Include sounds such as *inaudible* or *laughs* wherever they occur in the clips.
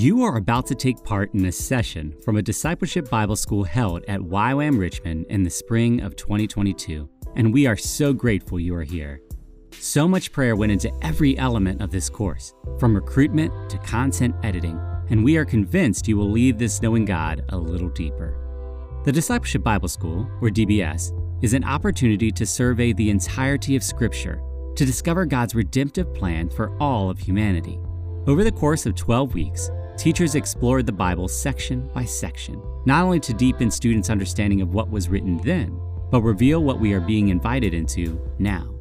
You are about to take part in a session from a discipleship Bible school held at YWAM Richmond in the spring of 2022, and we are so grateful you are here. So much prayer went into every element of this course, from recruitment to content editing, and we are convinced you will leave this knowing God a little deeper. The Discipleship Bible School, or DBS, is an opportunity to survey the entirety of Scripture to discover God's redemptive plan for all of humanity. Over the course of 12 weeks, teachers explored the Bible section by section, not only to deepen students' understanding of what was written then, but reveal what we are being invited into now.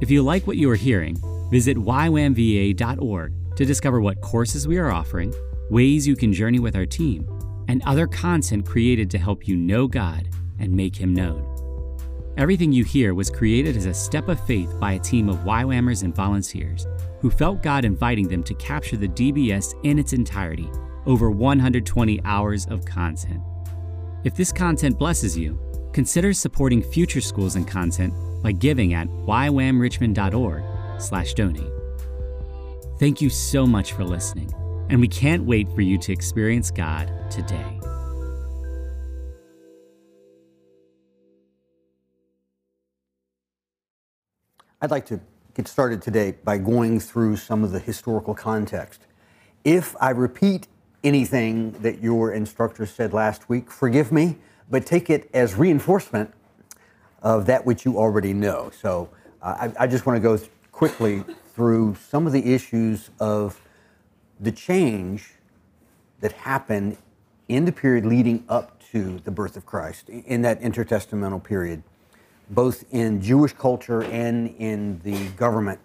If you like what you are hearing, visit ywamva.org to discover what courses we are offering, ways you can journey with our team, and other content created to help you know God and make Him known. Everything you hear was created as a step of faith by a team of YWAMers and volunteers who felt God inviting them to capture the DBS in its entirety, over 120 hours of content. If this content blesses you, consider supporting future schools and content by giving at ywamrichmond.org/donate. Thank you so much for listening, and we can't wait for you to experience God today. I'd like to get started today by going through some of the historical context. If I repeat anything that your instructor said last week, forgive me, but take it as reinforcement of that which you already know. So uh, I, I, just want to go th- quickly through some of the issues of the change that happened in the period leading up to the birth of Christ, in that intertestamental period both in Jewish culture and in the government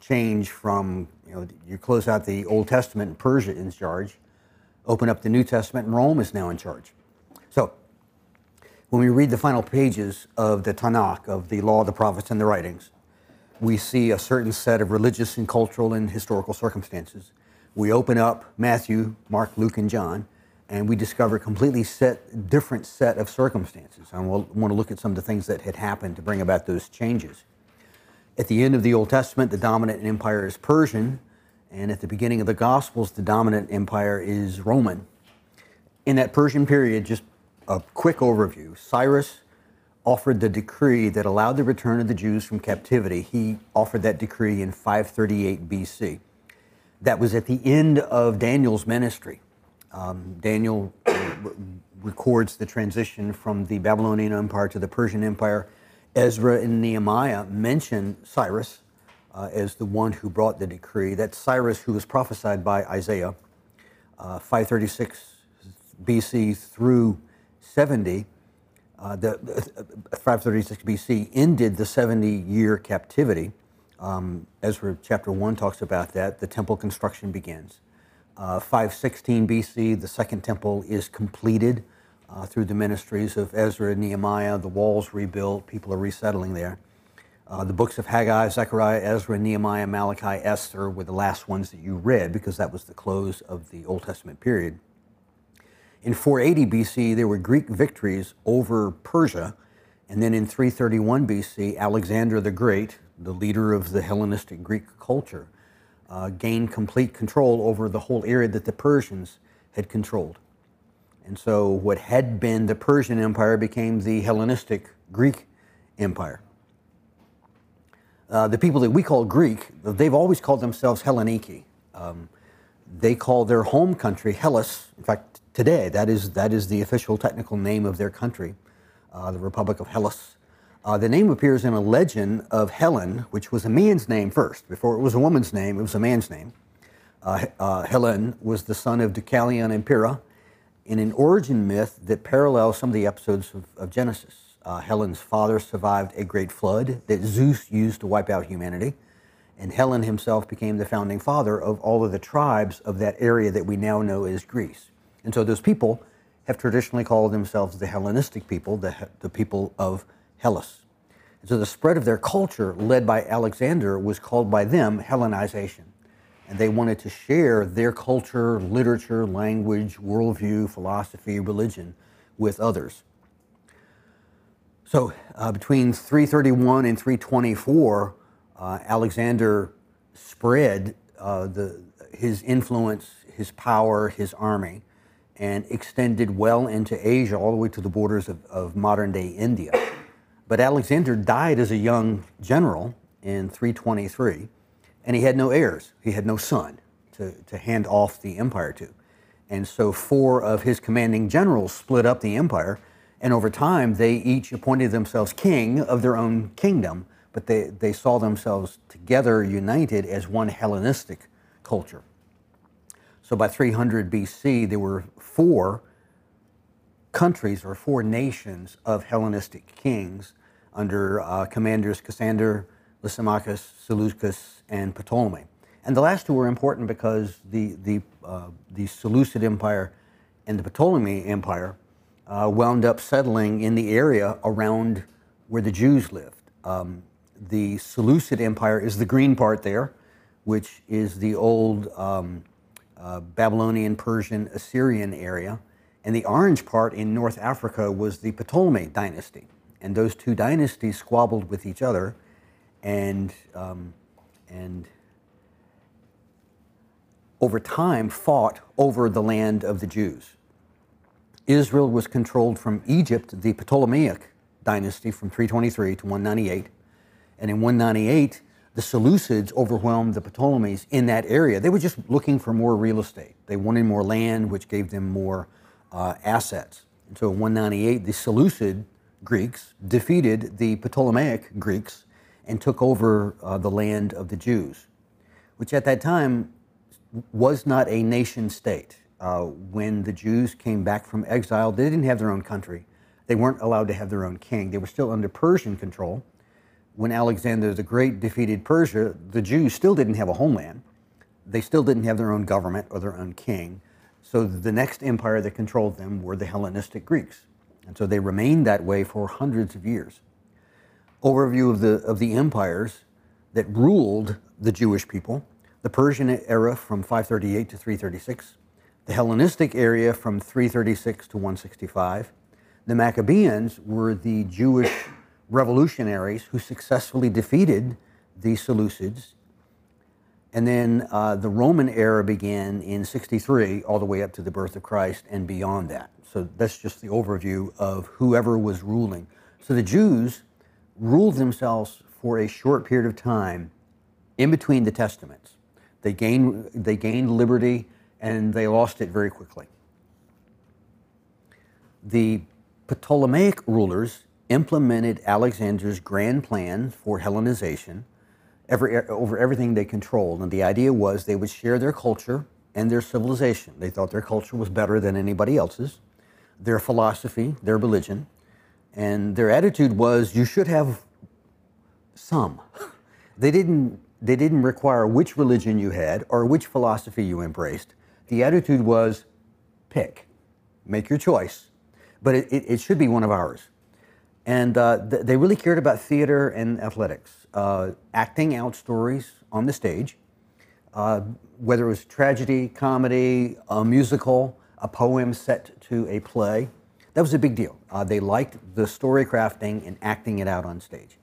change from, you know, you close out the Old Testament and Persia in charge, open up the New Testament and Rome is now in charge. So, when we read the final pages of the Tanakh, of the Law, the Prophets, and the Writings, we see a certain set of religious and cultural and historical circumstances. We open up Matthew, Mark, Luke, and John, and we discover a completely set, different set of circumstances. And we'll want to look at some of the things that had happened to bring about those changes. At the end of the Old Testament, the dominant empire is Persian, and at the beginning of the Gospels, the dominant empire is Roman. In that Persian period, just a quick overview Cyrus offered the decree that allowed the return of the Jews from captivity. He offered that decree in 538 BC. That was at the end of Daniel's ministry. Um, Daniel records the transition from the Babylonian Empire to the Persian Empire. Ezra and Nehemiah mention Cyrus uh, as the one who brought the decree. That's Cyrus who was prophesied by Isaiah, uh, 536 BC through 70. Uh, the, uh, 536 BC ended the 70 year captivity. Um, Ezra chapter 1 talks about that. The temple construction begins. Uh, 516 BC, the Second Temple is completed uh, through the ministries of Ezra and Nehemiah. The walls rebuilt, people are resettling there. Uh, the books of Haggai, Zechariah, Ezra, Nehemiah, Malachi, Esther were the last ones that you read because that was the close of the Old Testament period. In 480 BC, there were Greek victories over Persia. And then in 331 BC, Alexander the Great, the leader of the Hellenistic Greek culture, uh, gained complete control over the whole area that the Persians had controlled. And so, what had been the Persian Empire became the Hellenistic Greek Empire. Uh, the people that we call Greek, they've always called themselves Helleniki. Um, they call their home country Hellas. In fact, today, that is, that is the official technical name of their country, uh, the Republic of Hellas. Uh, the name appears in a legend of Helen, which was a man's name first. Before it was a woman's name, it was a man's name. Uh, uh, Helen was the son of Deucalion and Pyrrha in an origin myth that parallels some of the episodes of, of Genesis. Uh, Helen's father survived a great flood that Zeus used to wipe out humanity, and Helen himself became the founding father of all of the tribes of that area that we now know as Greece. And so those people have traditionally called themselves the Hellenistic people, the, the people of Hellas. And so the spread of their culture, led by Alexander, was called by them Hellenization. And they wanted to share their culture, literature, language, worldview, philosophy, religion with others. So uh, between 331 and 324, uh, Alexander spread uh, the, his influence, his power, his army, and extended well into Asia, all the way to the borders of, of modern day India. But Alexander died as a young general in 323, and he had no heirs. He had no son to, to hand off the empire to. And so four of his commanding generals split up the empire, and over time they each appointed themselves king of their own kingdom, but they, they saw themselves together united as one Hellenistic culture. So by 300 BC, there were four countries or four nations of Hellenistic kings under uh, commanders Cassander, Lysimachus, Seleucus, and Ptolemy. And the last two were important because the, the, uh, the Seleucid Empire and the Ptolemy Empire uh, wound up settling in the area around where the Jews lived. Um, the Seleucid Empire is the green part there, which is the old um, uh, Babylonian, Persian, Assyrian area. And the orange part in North Africa was the Ptolemy dynasty. And those two dynasties squabbled with each other and, um, and over time fought over the land of the Jews. Israel was controlled from Egypt, the Ptolemaic dynasty, from 323 to 198. And in 198, the Seleucids overwhelmed the Ptolemies in that area. They were just looking for more real estate. They wanted more land, which gave them more uh, assets. And so in 198, the Seleucid Greeks defeated the Ptolemaic Greeks and took over uh, the land of the Jews, which at that time was not a nation state. Uh, when the Jews came back from exile, they didn't have their own country. They weren't allowed to have their own king. They were still under Persian control. When Alexander the Great defeated Persia, the Jews still didn't have a homeland. They still didn't have their own government or their own king. So the next empire that controlled them were the Hellenistic Greeks. And so they remained that way for hundreds of years. Overview of the, of the empires that ruled the Jewish people the Persian era from 538 to 336, the Hellenistic area from 336 to 165. The Maccabeans were the Jewish revolutionaries who successfully defeated the Seleucids. And then uh, the Roman era began in 63, all the way up to the birth of Christ and beyond that. So that's just the overview of whoever was ruling. So the Jews ruled themselves for a short period of time in between the Testaments. They gained, they gained liberty and they lost it very quickly. The Ptolemaic rulers implemented Alexander's grand plan for Hellenization every, over everything they controlled. And the idea was they would share their culture and their civilization. They thought their culture was better than anybody else's, their philosophy, their religion. And their attitude was you should have some. *laughs* They didn't they didn't require which religion you had or which philosophy you embraced. The attitude was pick, make your choice, but it, it, it should be one of ours. And uh, th- they really cared about theater and athletics, uh, acting out stories on the stage, uh, whether it was tragedy, comedy, a musical, a poem set to a play. That was a big deal. Uh, they liked the story crafting and acting it out on stage.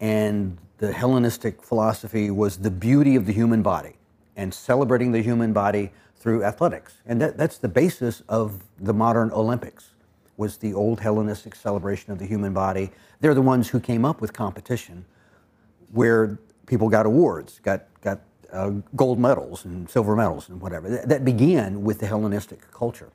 And the Hellenistic philosophy was the beauty of the human body and celebrating the human body through athletics. And that, that's the basis of the modern Olympics was the old Hellenistic celebration of the human body. They're the ones who came up with competition where people got awards, got, got uh, gold medals and silver medals and whatever. That, that began with the Hellenistic culture.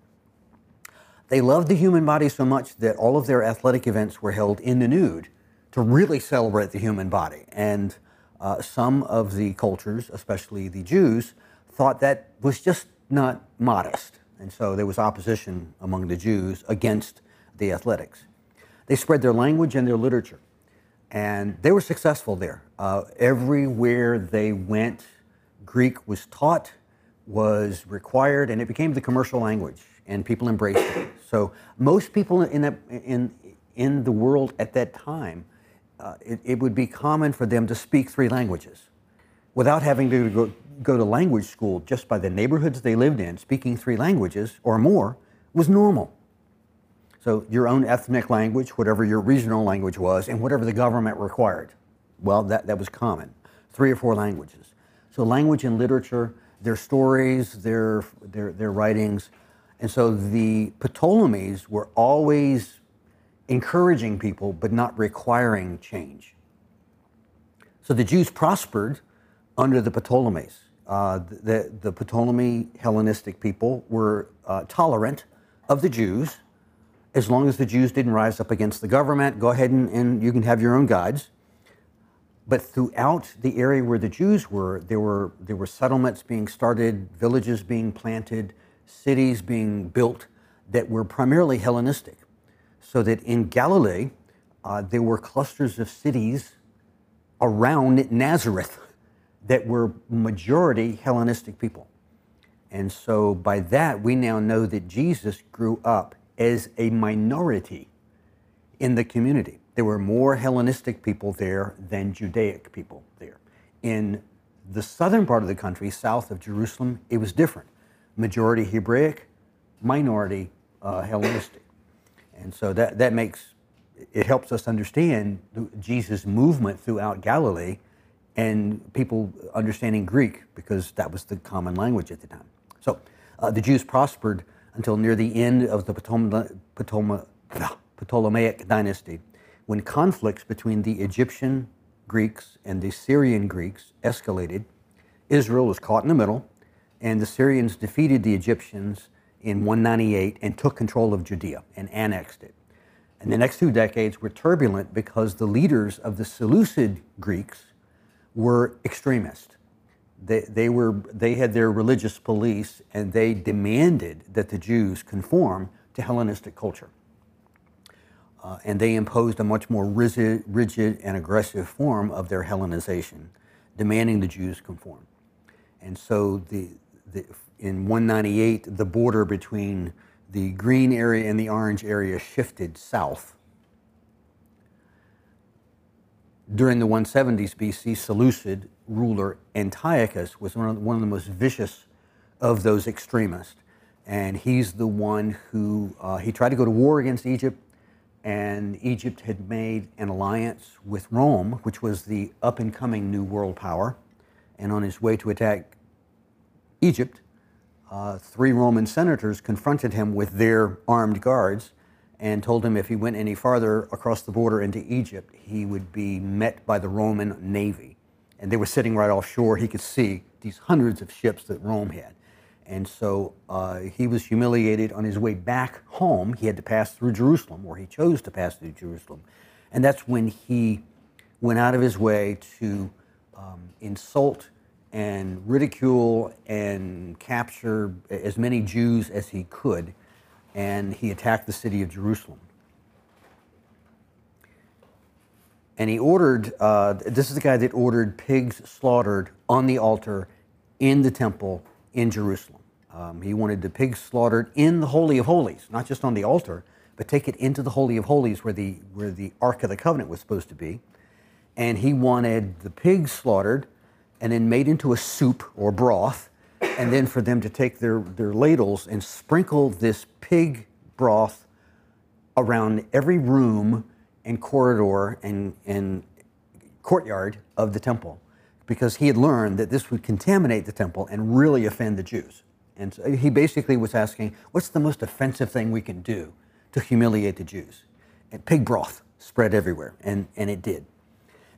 They loved the human body so much that all of their athletic events were held in the nude to really celebrate the human body. And uh, some of the cultures, especially the Jews, thought that was just not modest. And so there was opposition among the Jews against the athletics. They spread their language and their literature. And they were successful there. Uh, everywhere they went, Greek was taught, was required, and it became the commercial language, and people embraced it. So most people in, that, in, in the world at that time uh, it, it, would be common for them to speak three languages without having to go, go to language school just by the neighborhoods they lived in. Speaking three languages or more was normal. So, your own ethnic language, whatever your regional language was, and whatever the government required. Well, that, that was common. Three or four languages. So, language and literature their stories, their, their, their writings. And so the Ptolemies were always encouraging people, but not requiring change. So the Jews prospered under the Ptolemies. Uh, the, the Ptolemy Hellenistic people were uh, tolerant of the Jews as long as the Jews didn't rise up against the government. Go ahead and, and you can have your own guides. But throughout the area where the Jews were, there were, there were settlements being started, villages being planted, cities being built that were primarily Hellenistic. So that in Galilee, uh, there were clusters of cities around Nazareth that were majority Hellenistic people. And so by that, we now know that Jesus grew up as a minority in the community. There were more Hellenistic people there than Judaic people there. In the southern part of the country, south of Jerusalem, it was different. Majority Hebraic, minority uh, Hellenistic. And so that, that makes, it helps us understand Jesus' movement throughout Galilee and people understanding Greek because that was the common language at the time. So uh, the Jews prospered until near the end of the *laughs* Ptolemaic dynasty when conflicts between the Egyptian Greeks and the Syrian Greeks escalated, Israel was caught in the middle, and the Syrians defeated the Egyptians in 198 and took control of Judea and annexed it. And the next two decades were turbulent because the leaders of the Seleucid Greeks were extremists. They, they, were, they had their religious police and they demanded that the Jews conform to Hellenistic culture. Uh, and they imposed a much more rigid, rigid and aggressive form of their Hellenization, demanding the Jews conform. And so the, the, in 198, the border between the green area and the orange area shifted south. During the 170s BC, Seleucid ruler Antiochus was one of, the, one of the most vicious of those extremists. And he's the one who, uh, he tried to go to war against Egypt, and Egypt had made an alliance with Rome, which was the up and coming new world power. And on his way to attack Egypt, uh, three Roman senators confronted him with their armed guards and told him if he went any farther across the border into Egypt, he would be met by the Roman navy. And they were sitting right offshore. He could see these hundreds of ships that Rome had. And so uh, he was humiliated on his way back home. He had to pass through Jerusalem, or he chose to pass through Jerusalem. And that's when he went out of his way to um, insult and ridicule and capture as many Jews as he could. And he attacked the city of Jerusalem. And he ordered, uh, this is the guy that ordered pigs slaughtered on the altar in the temple in Jerusalem. Um, he wanted the pigs slaughtered in the Holy of Holies, not just on the altar, but take it into the Holy of Holies where the, where the Ark of the Covenant was supposed to be. And he wanted the pigs slaughtered and then made into a soup or broth, and then for them to take their, their ladles and sprinkle this pig broth around every room and corridor and, and courtyard of the temple because he had learned that this would contaminate the temple and really offend the Jews. And so he basically was asking, what's the most offensive thing we can do to humiliate the Jews? And pig broth spread everywhere, and, and it did.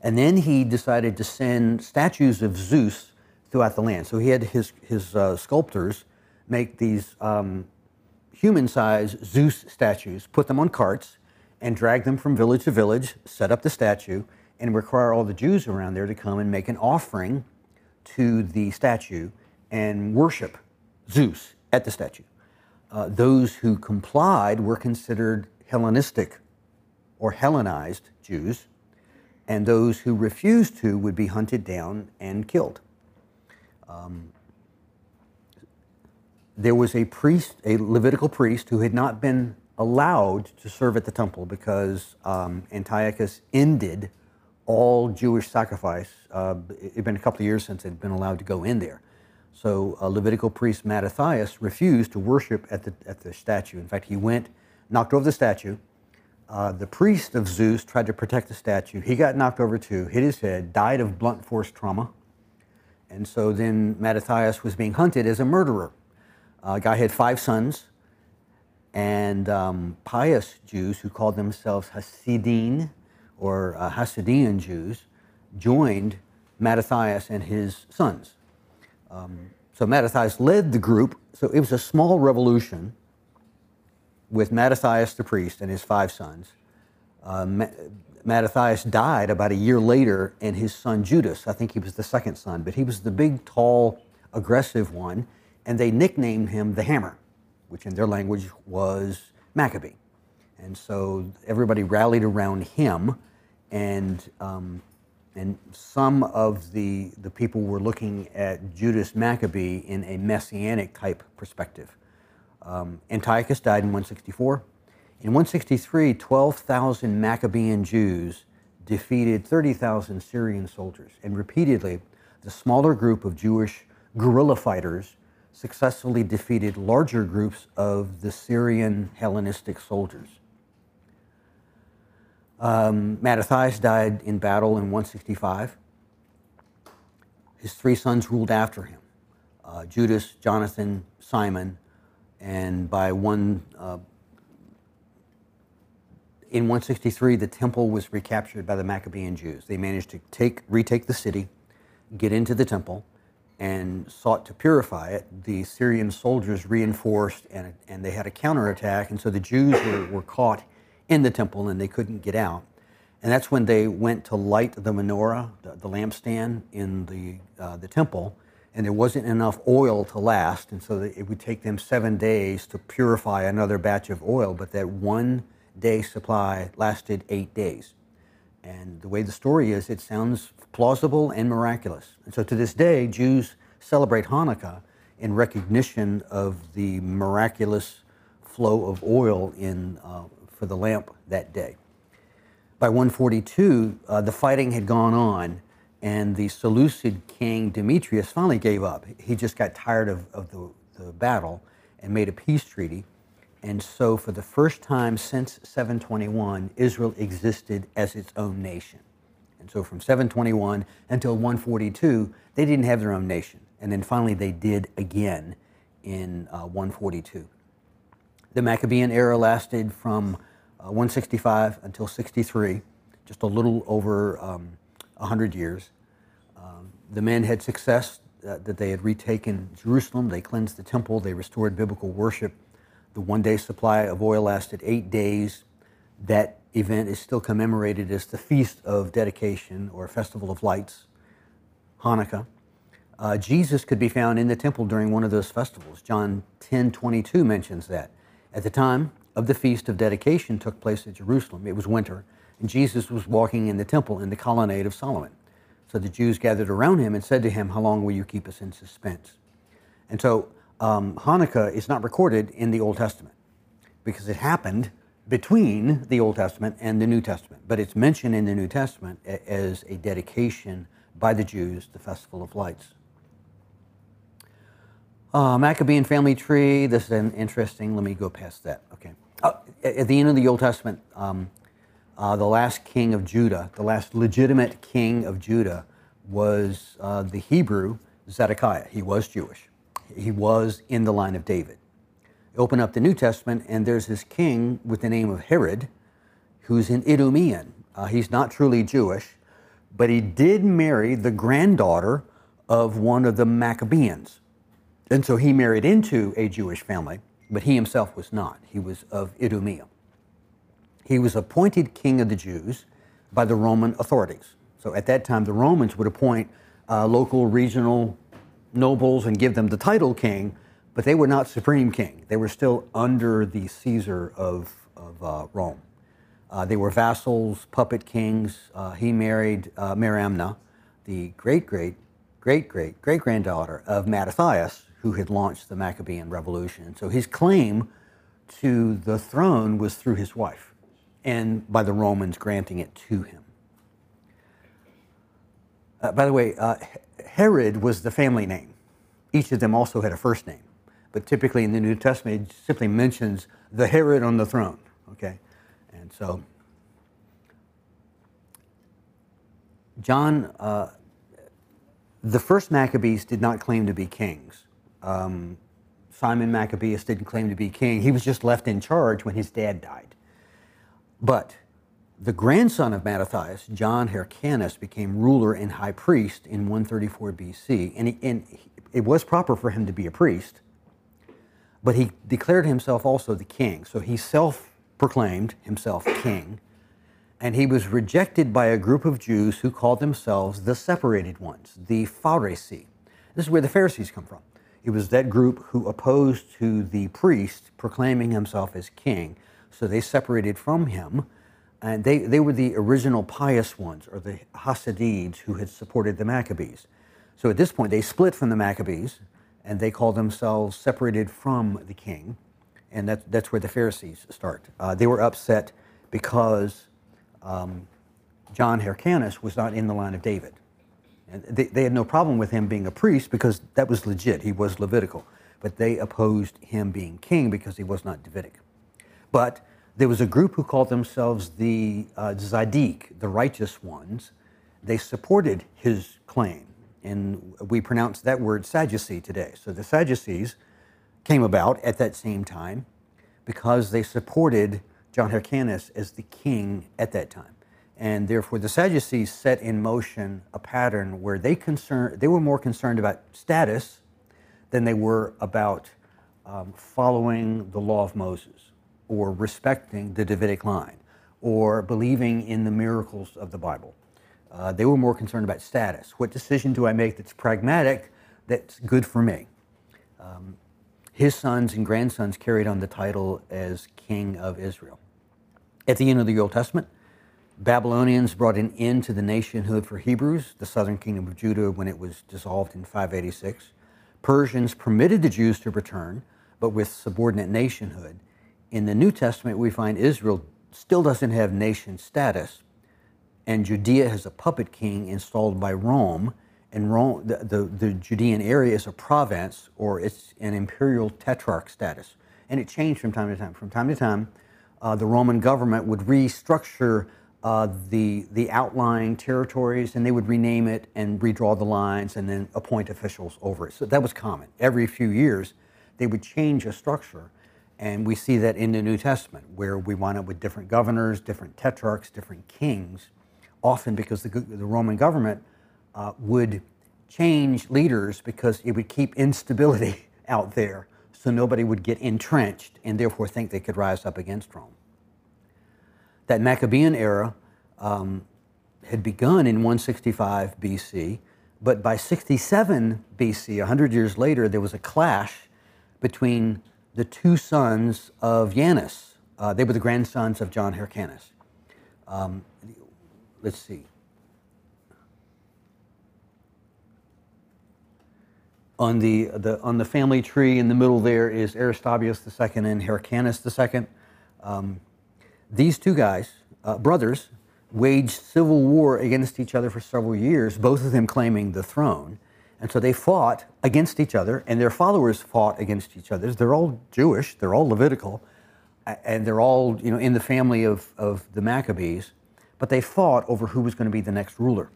And then he decided to send statues of Zeus throughout the land. So he had his, his uh, sculptors make these um, human sized Zeus statues, put them on carts, and drag them from village to village, set up the statue, and require all the Jews around there to come and make an offering to the statue and worship Zeus at the statue. Uh, those who complied were considered Hellenistic or Hellenized Jews, and those who refused to would be hunted down and killed. Um, there was a priest, a Levitical priest, who had not been allowed to serve at the temple because um, Antiochus ended all Jewish sacrifice. Uh, it had been a couple of years since had been allowed to go in there. So uh, Levitical priest Mattathias refused to worship at the, at the statue. In fact, he went, knocked over the statue. Uh, the priest of Zeus tried to protect the statue. He got knocked over too, hit his head, died of blunt force trauma. And so then Mattathias was being hunted as a murderer. Uh, guy had five sons, and um, pious Jews who called themselves Hasidim or uh, Hasidean Jews joined Mattathias and his sons. Um, so Mattathias led the group. So it was a small revolution with Mattathias the priest and his five sons. Uh, Mattathias died about a year later, and his son Judas, I think he was the second son, but he was the big, tall, aggressive one, and they nicknamed him the Hammer, which in their language was Maccabee. And so everybody rallied around him, and um, and some of the the people were looking at Judas Maccabee in a messianic type perspective. Um, Antiochus died in 164. In 163, 12,000 Maccabean Jews defeated 30,000 Syrian soldiers, and repeatedly, the smaller group of Jewish guerrilla fighters successfully defeated larger groups of the Syrian Hellenistic soldiers. Um, Mattathias died in battle in 165. His three sons ruled after him uh, Judas, Jonathan, Simon, and by one uh, in 163, the temple was recaptured by the Maccabean Jews. They managed to take, retake the city, get into the temple, and sought to purify it. The Syrian soldiers reinforced, and, and they had a counterattack, and so the Jews were, were caught in the temple and they couldn't get out. And that's when they went to light the menorah, the, the lampstand in the, uh, the temple, and there wasn't enough oil to last, and so it would take them seven days to purify another batch of oil, but that one day supply lasted eight days. And the way the story is, it sounds plausible and miraculous. And so to this day, Jews celebrate Hanukkah in recognition of the miraculous flow of oil in, uh, for the lamp that day. By 142, uh, the fighting had gone on, and the Seleucid king Demetrius finally gave up. He just got tired of, of the, the battle and made a peace treaty. And so, for the first time since 721, Israel existed as its own nation. And so, from 721 until 142, they didn't have their own nation. And then finally, they did again in uh, 142. The Maccabean era lasted from uh, 165 until 63, just a little over um, 100 years. Um, the men had success uh, that they had retaken Jerusalem, they cleansed the temple, they restored biblical worship the one day supply of oil lasted eight days. That event is still commemorated as the Feast of Dedication or Festival of Lights, Hanukkah. Uh, Jesus could be found in the temple during one of those festivals. John 10 22 mentions that. At the time of the Feast of Dedication took place at Jerusalem. It was winter, and Jesus was walking in the temple in the colonnade of Solomon. So the Jews gathered around him and said to him, How long will you keep us in suspense? And so um, Hanukkah is not recorded in the Old Testament because it happened between the Old Testament and the New Testament, but it's mentioned in the New Testament as a dedication by the Jews, the Festival of Lights. Uh, Maccabean family tree, this is an interesting, let me go past that. Okay. Uh, at the end of the Old Testament, um, uh, the last king of Judah, the last legitimate king of Judah, was uh, the Hebrew Zedekiah. He was Jewish he was in the line of David. Open up the New Testament, and there's this king with the name of Herod, who's an Idumean. Uh, he's not truly Jewish, but he did marry the granddaughter of one of the Maccabeans. And so he married into a Jewish family, but he himself was not. He was of Idumea. He was appointed king of the Jews by the Roman authorities. So at that time, the Romans would appoint uh, local, regional nobles and give them the title king, but they were not supreme king. They were still under the Caesar of, of uh, Rome. Uh, they were vassals, puppet kings. Uh, he married uh, Mariamne, the great, great, great, great, great granddaughter of Mattathias, who had launched the Maccabean Revolution. So his claim to the throne was through his wife, and by the Romans granting it to him. Uh, by the way, uh, Herod was the family name. Each of them also had a first name. But typically in the New Testament, it simply mentions the Herod on the throne. Okay? And so, John, uh, the first Maccabees did not claim to be kings. Um, Simon Maccabeus didn't claim to be king. He was just left in charge when his dad died. But the grandson of Mattathias, John Hyrcanus, became ruler and high priest in 134 BC. And, he, and it was proper for him to be a priest, but he declared himself also the king. So he self proclaimed himself king. And he was rejected by a group of Jews who called themselves the separated ones, the Pharisee. This is where the Pharisees come from. It was that group who opposed to the priest proclaiming himself as king. So they separated from him and they, they were the original pious ones, or the Hasidids, who had supported the Maccabees. So at this point, they split from the Maccabees, and they call themselves separated from the king, and that, that's where the Pharisees start. Uh, they were upset because um, John Hyrcanus was not in the line of David. And they, they had no problem with him being a priest because that was legit, he was Levitical. But they opposed him being king because he was not Davidic. But there was a group who called themselves the uh, Zadik, the righteous ones. They supported his claim, and we pronounce that word Sadducee today. So the Sadducees came about at that same time because they supported John Hyrcanus as the king at that time. And therefore, the Sadducees set in motion a pattern where they, concern, they were more concerned about status than they were about um, following the law of Moses or respecting the Davidic line or believing in the miracles of the Bible. Uh, they were more concerned about status. What decision do I make that's pragmatic, that's good for me? Um, his sons and grandsons carried on the title as king of Israel. At the end of the Old Testament, Babylonians brought an end to the nationhood for Hebrews, the southern kingdom of Judah, when it was dissolved in 586. Persians permitted the Jews to return, but with subordinate nationhood in the New Testament, we find Israel still doesn't have nation status, and Judea has a puppet king installed by Rome. And Rome, the, the, the Judean area is a province or it's an imperial tetrarch status. And it changed from time to time. From time to time, uh, the Roman government would restructure uh, the, the outlying territories and they would rename it and redraw the lines and then appoint officials over it. So that was common. Every few years, they would change a structure. And we see that in the New Testament, where we wind up with different governors, different tetrarchs, different kings, often because the, the Roman government uh, would change leaders because it would keep instability *laughs* out there so nobody would get entrenched and therefore think they could rise up against Rome. That Maccabean era um, had begun in 165 BC, but by 67 BC, 100 years later, there was a clash between the two sons of Jannaeus. Uh, they were the grandsons of John Hyrcanus. Um, let's see. On the, the, on the family tree in the middle there is Aristobulus II and Hyrcanus II. Um, these two guys, uh, brothers, waged civil war against each other for several years, both of them claiming the throne. And so they fought against each other, and their followers fought against each other. They're all Jewish, they're all Levitical, and they're all you know, in the family of, of the Maccabees, but they fought over who was going to be the next ruler.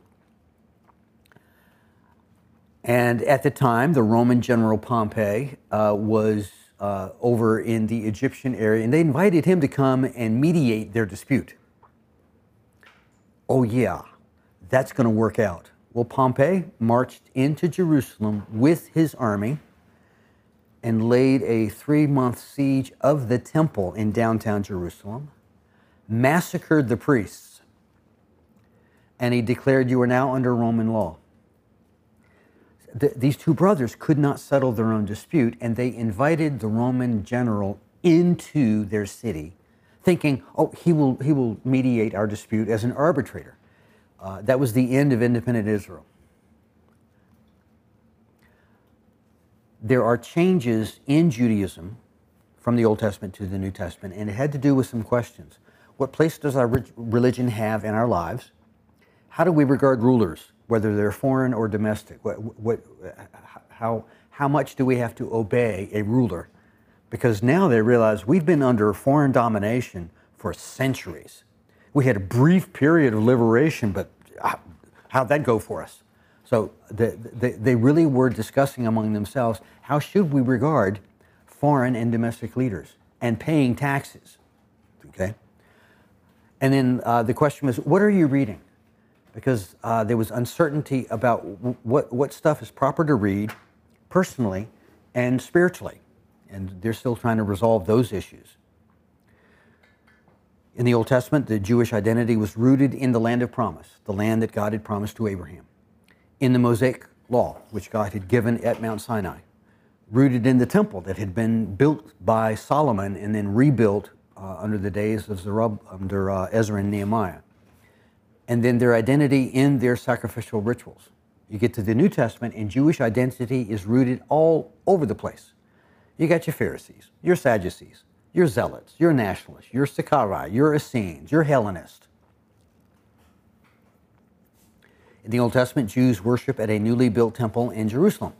And at the time, the Roman general Pompey uh, was uh, over in the Egyptian area, and they invited him to come and mediate their dispute. Oh, yeah, that's going to work out. Well, Pompey marched into Jerusalem with his army and laid a three month siege of the temple in downtown Jerusalem, massacred the priests, and he declared, You are now under Roman law. These two brothers could not settle their own dispute, and they invited the Roman general into their city, thinking, Oh, he will, he will mediate our dispute as an arbitrator. Uh, that was the end of independent Israel. There are changes in Judaism from the Old Testament to the New Testament, and it had to do with some questions. What place does our religion have in our lives? How do we regard rulers, whether they're foreign or domestic? What, what, how, how much do we have to obey a ruler? Because now they realize we've been under foreign domination for centuries. We had a brief period of liberation, but how'd that go for us? So the, the, they really were discussing among themselves how should we regard foreign and domestic leaders and paying taxes. Okay? And then uh, the question was, what are you reading? Because uh, there was uncertainty about w- what, what stuff is proper to read personally and spiritually. And they're still trying to resolve those issues. In the Old Testament, the Jewish identity was rooted in the land of promise, the land that God had promised to Abraham. In the Mosaic law, which God had given at Mount Sinai, rooted in the temple that had been built by Solomon and then rebuilt uh, under the days of Zerub, under uh, Ezra and Nehemiah. And then their identity in their sacrificial rituals. You get to the New Testament, and Jewish identity is rooted all over the place. You got your Pharisees, your Sadducees, your Zealots, your Nationalists, your Sicarii, your Essenes, your Hellenists. In the Old Testament, Jews worship at a newly built temple in Jerusalem.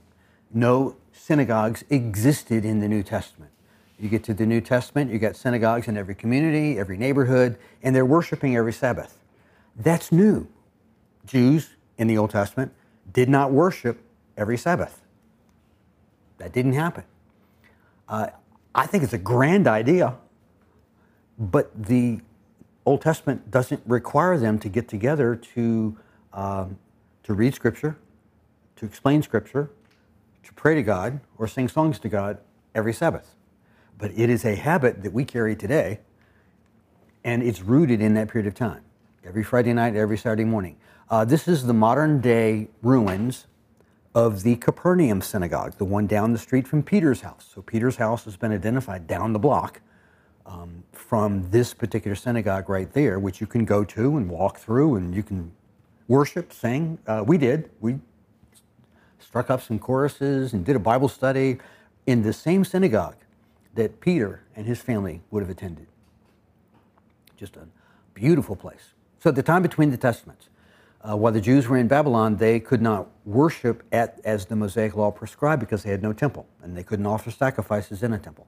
No synagogues existed in the New Testament. You get to the New Testament, you got synagogues in every community, every neighborhood, and they're worshiping every Sabbath. That's new. Jews in the Old Testament did not worship every Sabbath. That didn't happen. Uh, I think it's a grand idea, but the Old Testament doesn't require them to get together to, um, to read Scripture, to explain Scripture, to pray to God, or sing songs to God every Sabbath. But it is a habit that we carry today, and it's rooted in that period of time. Every Friday night, every Saturday morning. Uh, this is the modern day ruins of the Capernaum synagogue, the one down the street from Peter's house. So Peter's house has been identified down the block um, from this particular synagogue right there, which you can go to and walk through and you can worship, sing. Uh, we did. We struck up some choruses and did a Bible study in the same synagogue that Peter and his family would have attended. Just a beautiful place. So at the time between the Testaments, uh, while the Jews were in Babylon, they could not worship at, as the Mosaic law prescribed because they had no temple and they couldn't offer sacrifices in a temple.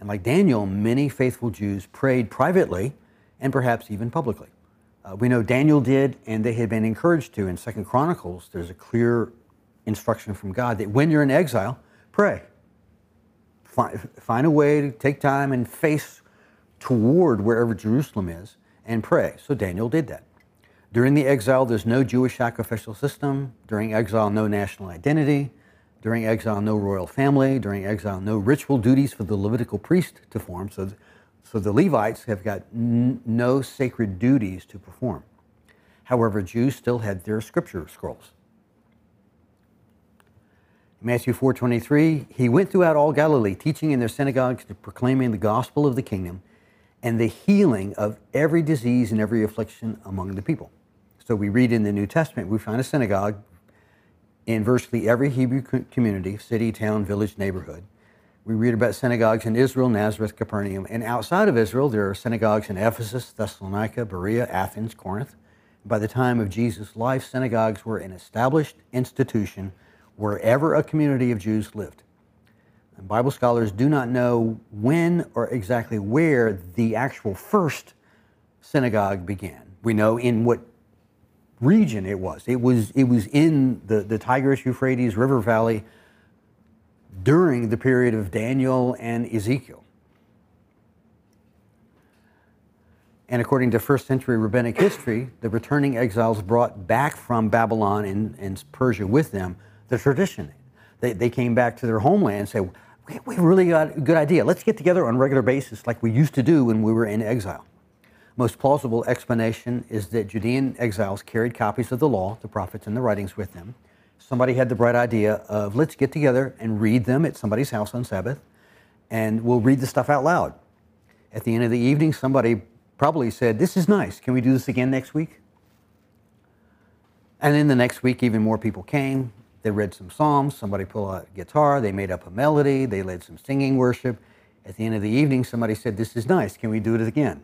And like Daniel, many faithful Jews prayed privately and perhaps even publicly. Uh, we know Daniel did, and they had been encouraged to. In Second Chronicles, there's a clear instruction from God that when you're in exile, pray. Find, find a way to take time and face toward wherever Jerusalem is and pray. So Daniel did that. During the exile, there's no Jewish sacrificial system. During exile, no national identity. During exile, no royal family. During exile, no ritual duties for the Levitical priest to perform. So, so the Levites have got n- no sacred duties to perform. However, Jews still had their scripture scrolls. Matthew 4:23, he went throughout all Galilee, teaching in their synagogues, proclaiming the gospel of the kingdom, and the healing of every disease and every affliction among the people. So we read in the New Testament, we find a synagogue in virtually every Hebrew community, city, town, village, neighborhood. We read about synagogues in Israel, Nazareth, Capernaum, and outside of Israel, there are synagogues in Ephesus, Thessalonica, Berea, Athens, Corinth. By the time of Jesus' life, synagogues were an established institution wherever a community of Jews lived. Bible scholars do not know when or exactly where the actual first synagogue began. We know in what region it was. It was, it was in the, the Tigris Euphrates River Valley during the period of Daniel and Ezekiel. And according to first century rabbinic history, the returning exiles brought back from Babylon and, and Persia with them the tradition. They, they came back to their homeland and said, we, really got a good idea. Let's get together on a regular basis like we used to do when we were in exile. Most plausible explanation is that Judean exiles carried copies of the law, the prophets, and the writings with them. Somebody had the bright idea of let's get together and read them at somebody's house on Sabbath, and we'll read the stuff out loud. At the end of the evening, somebody probably said, This is nice. Can we do this again next week? And then the next week, even more people came. They read some psalms. Somebody pulled out a guitar. They made up a melody. They led some singing worship. At the end of the evening, somebody said, This is nice. Can we do it again?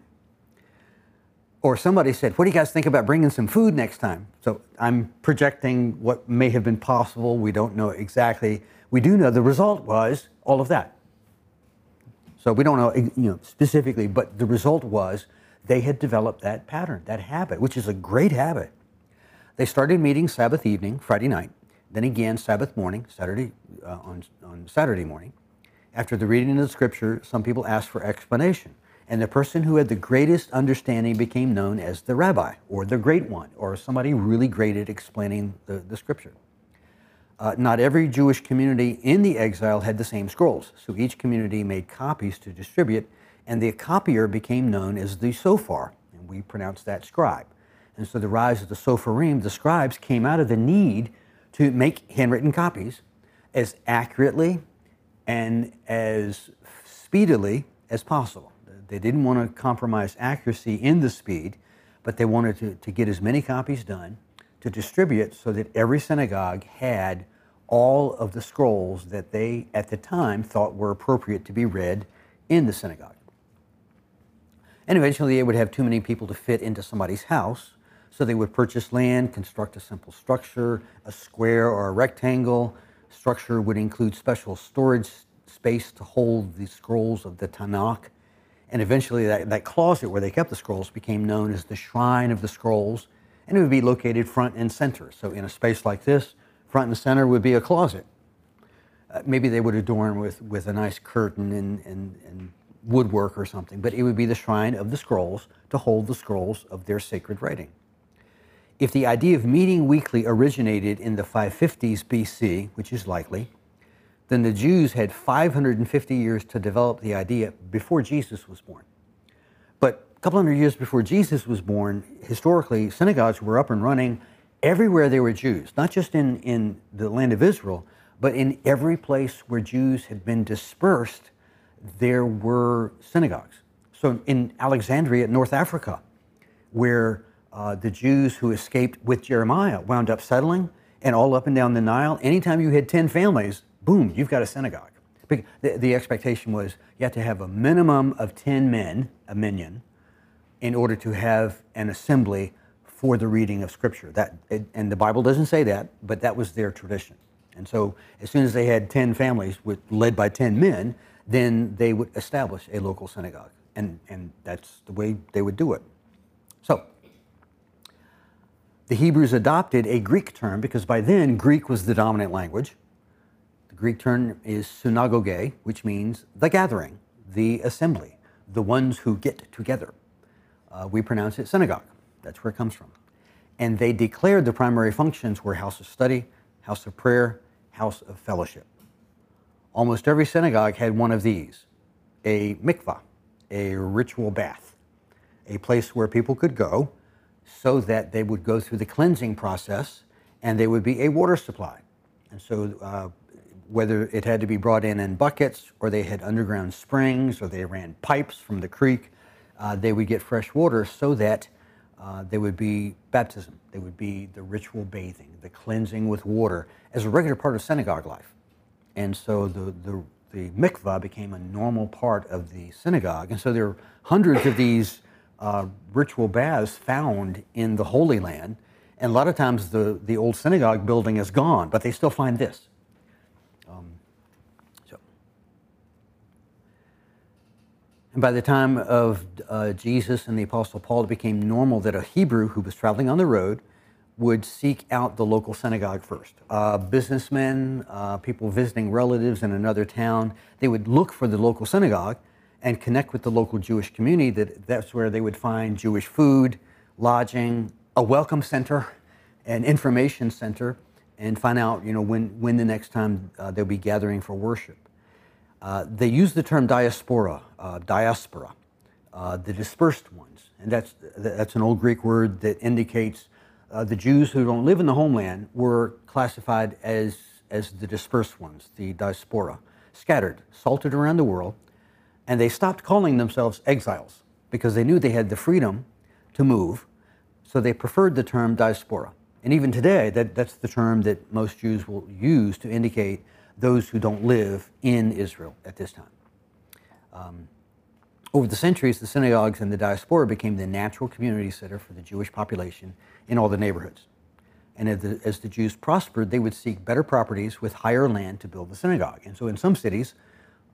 Or somebody said, What do you guys think about bringing some food next time? So I'm projecting what may have been possible. We don't know exactly. We do know the result was all of that. So we don't know you know, specifically, but the result was they had developed that pattern, that habit, which is a great habit. They started meeting Sabbath evening, Friday night, then again Sabbath morning, Saturday uh, on, on Saturday morning. After the reading of the scripture, some people asked for explanation, and the person who had the greatest understanding became known as the rabbi or the great one or somebody really great at explaining the, the scripture. Uh, not every Jewish community in the exile had the same scrolls, so each community made copies to distribute, and the copier became known as the sophar, and we pronounce that scribe. And so the rise of the sopharim, the scribes, came out of the need to make handwritten copies as accurately and as speedily as possible. They didn't want to compromise accuracy in the speed, but they wanted to, to get as many copies done to distribute so that every synagogue had all of the scrolls that they at the time thought were appropriate to be read in the synagogue. And eventually they would have too many people to fit into somebody's house, so they would purchase land, construct a simple structure, a square or a rectangle. Structure would include special storage space to hold the scrolls of the Tanakh. And eventually that, that closet where they kept the scrolls became known as the Shrine of the Scrolls, and it would be located front and center. So in a space like this, front and center would be a closet. Uh, maybe they would adorn with, with a nice curtain and, and, and woodwork or something, but it would be the shrine of the scrolls to hold the scrolls of their sacred writing. If the idea of meeting weekly originated in the 550s BC, which is likely, then the Jews had 550 years to develop the idea before Jesus was born. But a couple hundred years before Jesus was born, historically, synagogues were up and running everywhere there were Jews, not just in, in the land of Israel, but in every place where Jews had been dispersed, there were synagogues. So in Alexandria, North Africa, where uh, the Jews who escaped with Jeremiah wound up settling, and all up and down the Nile, anytime you had 10 families, boom, you've got a synagogue. The, the expectation was you have to have a minimum of 10 men, a minyan, in order to have an assembly for the reading of Scripture. That, and the Bible doesn't say that, but that was their tradition. And so as soon as they had 10 families with, led by 10 men, then they would establish a local synagogue. And, and that's the way they would do it. So the Hebrews adopted a Greek term because by then Greek was the dominant language. The Greek term is synagoge, which means the gathering, the assembly, the ones who get together. Uh, we pronounce it synagogue. That's where it comes from. And they declared the primary functions were house of study, house of prayer, house of fellowship. Almost every synagogue had one of these a mikvah, a ritual bath, a place where people could go so that they would go through the cleansing process and there would be a water supply. And so, uh, whether it had to be brought in in buckets or they had underground springs or they ran pipes from the creek, uh, they would get fresh water so that uh, there would be baptism, there would be the ritual bathing, the cleansing with water as a regular part of synagogue life. And so the, the, the mikvah became a normal part of the synagogue. And so there are hundreds of these uh, ritual baths found in the Holy Land. And a lot of times the, the old synagogue building is gone, but they still find this. Um, so. And by the time of uh, Jesus and the Apostle Paul, it became normal that a Hebrew who was traveling on the road would seek out the local synagogue first. Uh, businessmen, uh, people visiting relatives in another town, they would look for the local synagogue and connect with the local Jewish community, that that's where they would find Jewish food, lodging, a welcome center, an information center, and find out you know when, when the next time uh, they'll be gathering for worship. Uh, they use the term diaspora, uh, diaspora, uh, the dispersed ones, and that's that's an old Greek word that indicates uh, the Jews who don't live in the homeland were classified as as the dispersed ones, the diaspora, scattered, salted around the world and they stopped calling themselves exiles because they knew they had the freedom to move. So they preferred the term diaspora. And even today, that, that's the term that most Jews will use to indicate those who don't live in Israel at this time. Um, over the centuries, the synagogues and the diaspora became the natural community center for the Jewish population in all the neighborhoods. And as the, as the Jews prospered, they would seek better properties with higher land to build the synagogue. And so in some cities,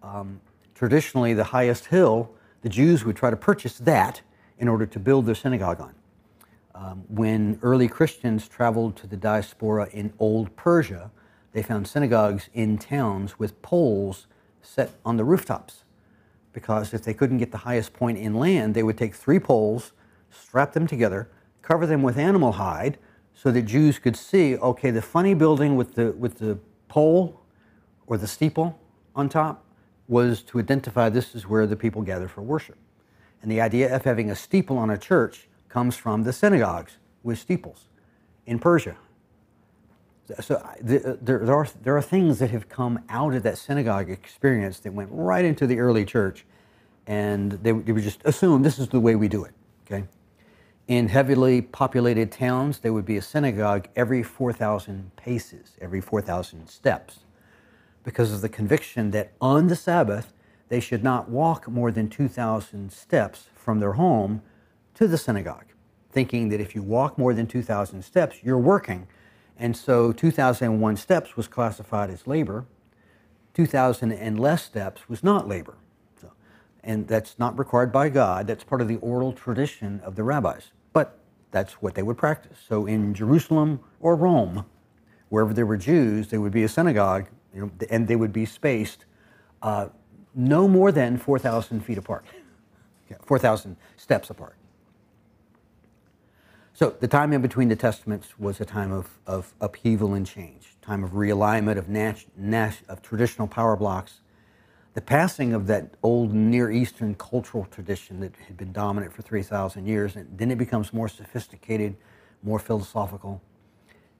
um, traditionally the highest hill, the Jews would try to purchase that in order to build their synagogue on. Um, when early Christians traveled to the diaspora in Old Persia, they found synagogues in towns with poles set on the rooftops. Because if they couldn't get the highest point inland, they would take three poles, strap them together, cover them with animal hide, so that Jews could see, okay, the funny building with the, with the pole or the steeple on top was to identify this is where the people gather for worship. And the idea of having a steeple on a church comes from the synagogues with steeples in Persia. So uh, there, there, are, there are things that have come out of that synagogue experience that went right into the early church, and they, they would just assume this is the way we do it. Okay, in heavily populated towns, there would be a synagogue every 4,000 paces, every 4,000 steps, because of the conviction that on the Sabbath they should not walk more than 2,000 steps from their home to the synagogue, thinking that if you walk more than 2,000 steps, you're working. And so 2,001 steps was classified as labor. 2,000 and less steps was not labor. So, and that's not required by God. That's part of the oral tradition of the rabbis. But that's what they would practice. So in Jerusalem or Rome, wherever there were Jews, there would be a synagogue, you know, and they would be spaced uh, no more than 4,000 feet apart, *laughs* 4,000 steps apart. So the time in between the testaments was a time of, of upheaval and change, time of realignment of, nat- nat- of traditional power blocks, the passing of that old Near Eastern cultural tradition that had been dominant for 3,000 years, and then it becomes more sophisticated, more philosophical.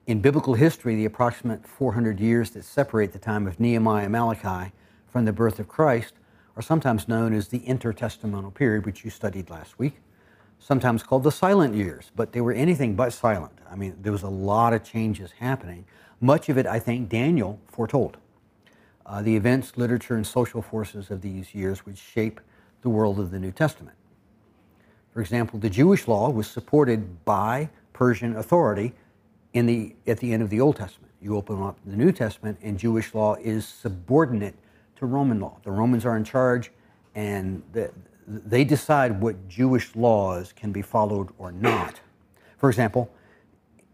In biblical history, the approximate 400 years that separate the time of Nehemiah and Malachi from the birth of Christ are sometimes known as the intertestamental period, which you studied last week sometimes called the silent years, but they were anything but silent. I mean, there was a lot of changes happening. Much of it, I think, Daniel foretold. Uh, the events, literature, and social forces of these years would shape the world of the New Testament. For example, the Jewish law was supported by Persian authority in the, at the end of the Old Testament. You open up the New Testament, and Jewish law is subordinate to Roman law. The Romans are in charge, and the, they decide what Jewish laws can be followed or not. For example,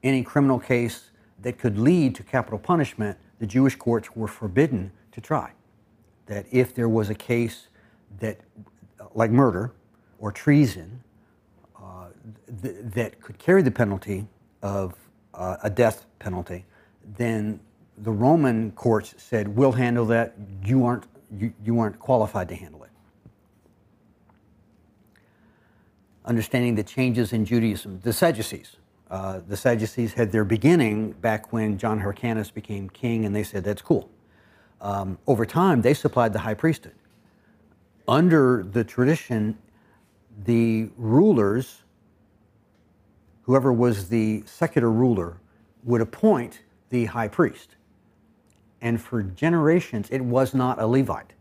any criminal case that could lead to capital punishment, the Jewish courts were forbidden to try. That if there was a case that, like murder or treason, uh, th- that could carry the penalty of uh, a death penalty, then the Roman courts said, "We'll handle that. You aren't you, you aren't qualified to handle it." understanding the changes in Judaism. The Sadducees. Uh, the Sadducees had their beginning back when John Hyrcanus became king, and they said, that's cool. Um, over time, they supplied the high priesthood. Under the tradition, the rulers, whoever was the secular ruler, would appoint the high priest. And for generations, it was not a Levite.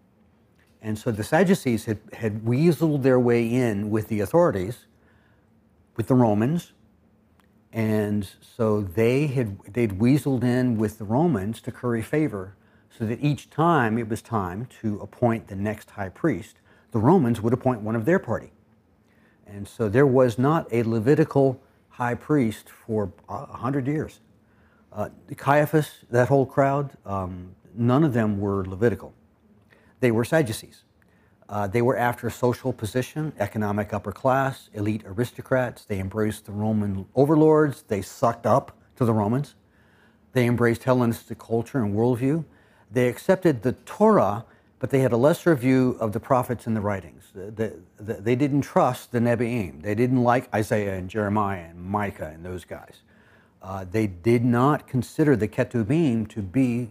And so the Sadducees had, had weaseled their way in with the authorities, with the Romans. And so they had they'd weaseled in with the Romans to curry favor so that each time it was time to appoint the next high priest, the Romans would appoint one of their party. And so there was not a Levitical high priest for a hundred years. Uh, Caiaphas, that whole crowd, um, none of them were Levitical. They were Sadducees. Uh, they were after social position, economic upper class, elite aristocrats. They embraced the Roman overlords. They sucked up to the Romans. They embraced Hellenistic culture and worldview. They accepted the Torah, but they had a lesser view of the prophets and the writings. The, the, they didn't trust the Nebi'im. They didn't like Isaiah and Jeremiah and Micah and those guys. Uh, they did not consider the Ketubim to be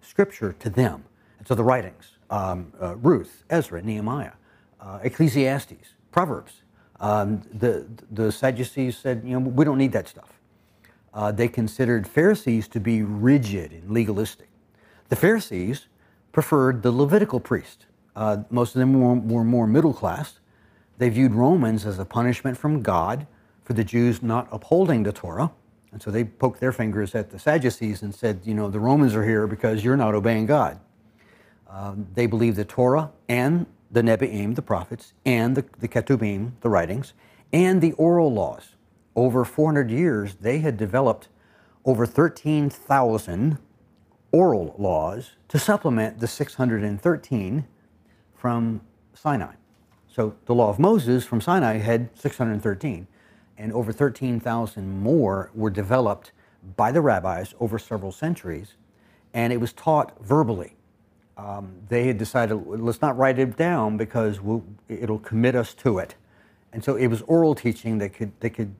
scripture to them, and so the writings um, uh, Ruth, Ezra, Nehemiah, uh, Ecclesiastes, Proverbs. Um, the, the Sadducees said, you know, we don't need that stuff. Uh, they considered Pharisees to be rigid and legalistic. The Pharisees preferred the Levitical priest. Uh, most of them were, were more middle class. They viewed Romans as a punishment from God for the Jews not upholding the Torah. And so they poked their fingers at the Sadducees and said, you know, the Romans are here because you're not obeying God. Um, they believed the Torah and the Nebi'im, the prophets, and the, the Ketubim, the writings, and the oral laws. over 400 years, they had developed over 13,000 oral laws to supplement the 613 from Sinai. So the law of Moses from Sinai had 613, and over 13,000 more were developed by the rabbis over several centuries, and it was taught verbally. Um, they had decided, let's not write it down because we'll, it'll commit us to it. And so it was oral teaching that could, that could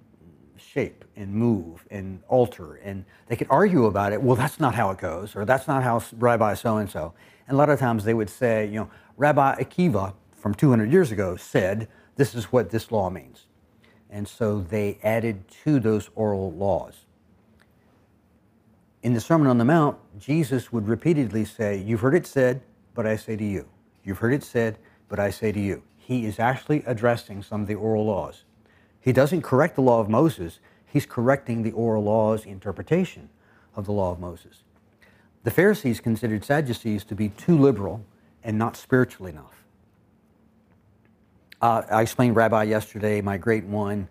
shape and move and alter, and they could argue about it. Well, that's not how it goes, or that's not how Rabbi so and so. And a lot of times they would say, you know, Rabbi Akiva from 200 years ago said, this is what this law means. And so they added to those oral laws. In the Sermon on the Mount, Jesus would repeatedly say, You've heard it said, but I say to you. You've heard it said, but I say to you. He is actually addressing some of the oral laws. He doesn't correct the law of Moses, he's correcting the oral law's interpretation of the law of Moses. The Pharisees considered Sadducees to be too liberal and not spiritual enough. Uh, I explained Rabbi yesterday, my great one.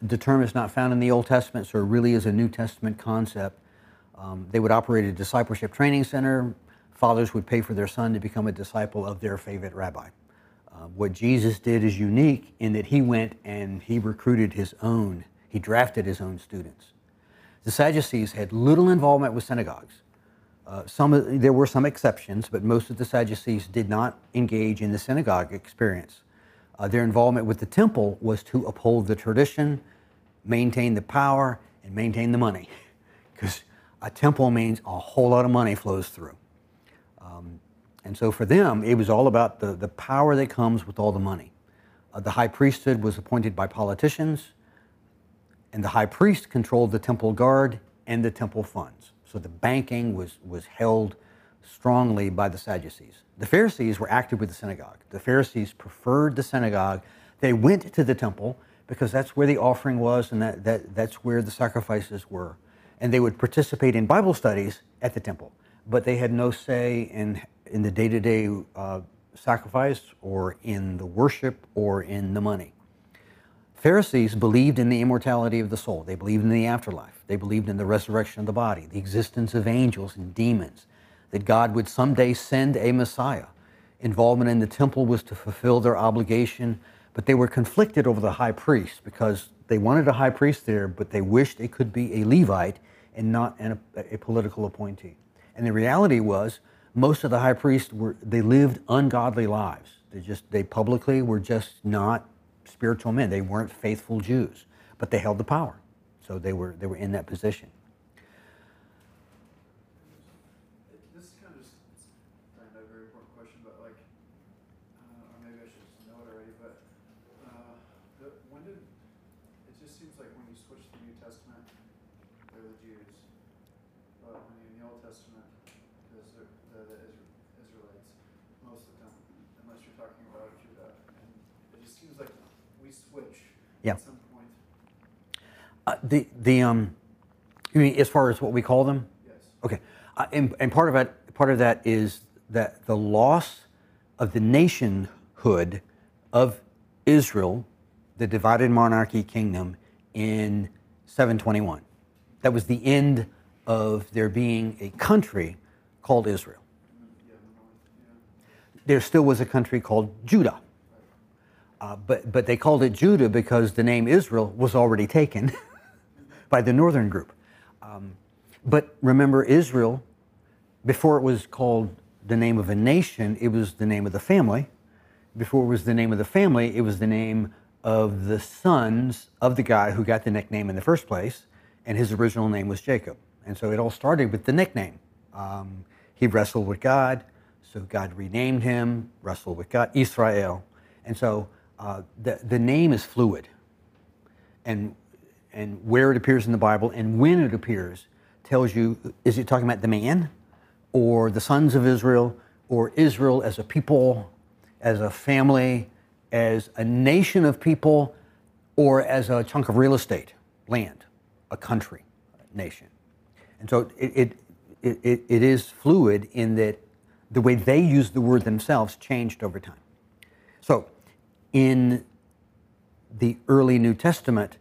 The term is not found in the Old Testament, so it really is a New Testament concept. Um, they would operate a discipleship training center. Fathers would pay for their son to become a disciple of their favorite rabbi. Uh, what Jesus did is unique in that he went and he recruited his own, he drafted his own students. The Sadducees had little involvement with synagogues. Uh, some, there were some exceptions, but most of the Sadducees did not engage in the synagogue experience. Uh, their involvement with the temple was to uphold the tradition, maintain the power, and maintain the money. *laughs* Because a temple means a whole lot of money flows through. Um, and so for them, it was all about the, the power that comes with all the money. Uh, the high priesthood was appointed by politicians, and the high priest controlled the temple guard and the temple funds. So the banking was, was held strongly by the Sadducees. The Pharisees were active with the synagogue. The Pharisees preferred the synagogue. They went to the temple because that's where the offering was and that, that, that's where the sacrifices were. And they would participate in Bible studies at the temple, but they had no say in in the day to day sacrifice or in the worship or in the money. Pharisees believed in the immortality of the soul. They believed in the afterlife. They believed in the resurrection of the body, the existence of angels and demons, that God would someday send a Messiah. Involvement in the temple was to fulfill their obligation, but they were conflicted over the high priest because they wanted a high priest there, but they wished it could be a Levite and not an, a political appointee. And the reality was, most of the high priests were they lived ungodly lives. They just they publicly were just not spiritual men. They weren't faithful Jews, but they held the power. So they were they were in that position. Uh, the the um, you mean as far as what we call them? Yes. Okay, uh, and, and part of it part of that is that the loss of the nationhood of Israel, the divided monarchy kingdom, in 721. That was the end of there being a country called Israel. There still was a country called Judah. Uh, but, but they called it Judah because the name Israel was already taken. *laughs* by the northern group. Um, but remember, Israel, before it was called the name of a nation, it was the name of the family. Before it was the name of the family, it was the name of the sons of the guy who got the nickname in the first place, and his original name was Jacob. And so it all started with the nickname. Um, he wrestled with God, so God renamed him, wrestled with God, Israel. And so uh, the, the name is fluid. And and where it appears in the Bible and when it appears tells you is it talking about the man or the sons of Israel or Israel as a people, as a family, as a nation of people, or as a chunk of real estate, land, a country, a nation. And so it, it, it, it is fluid in that the way they use the word themselves changed over time. So in the early New Testament,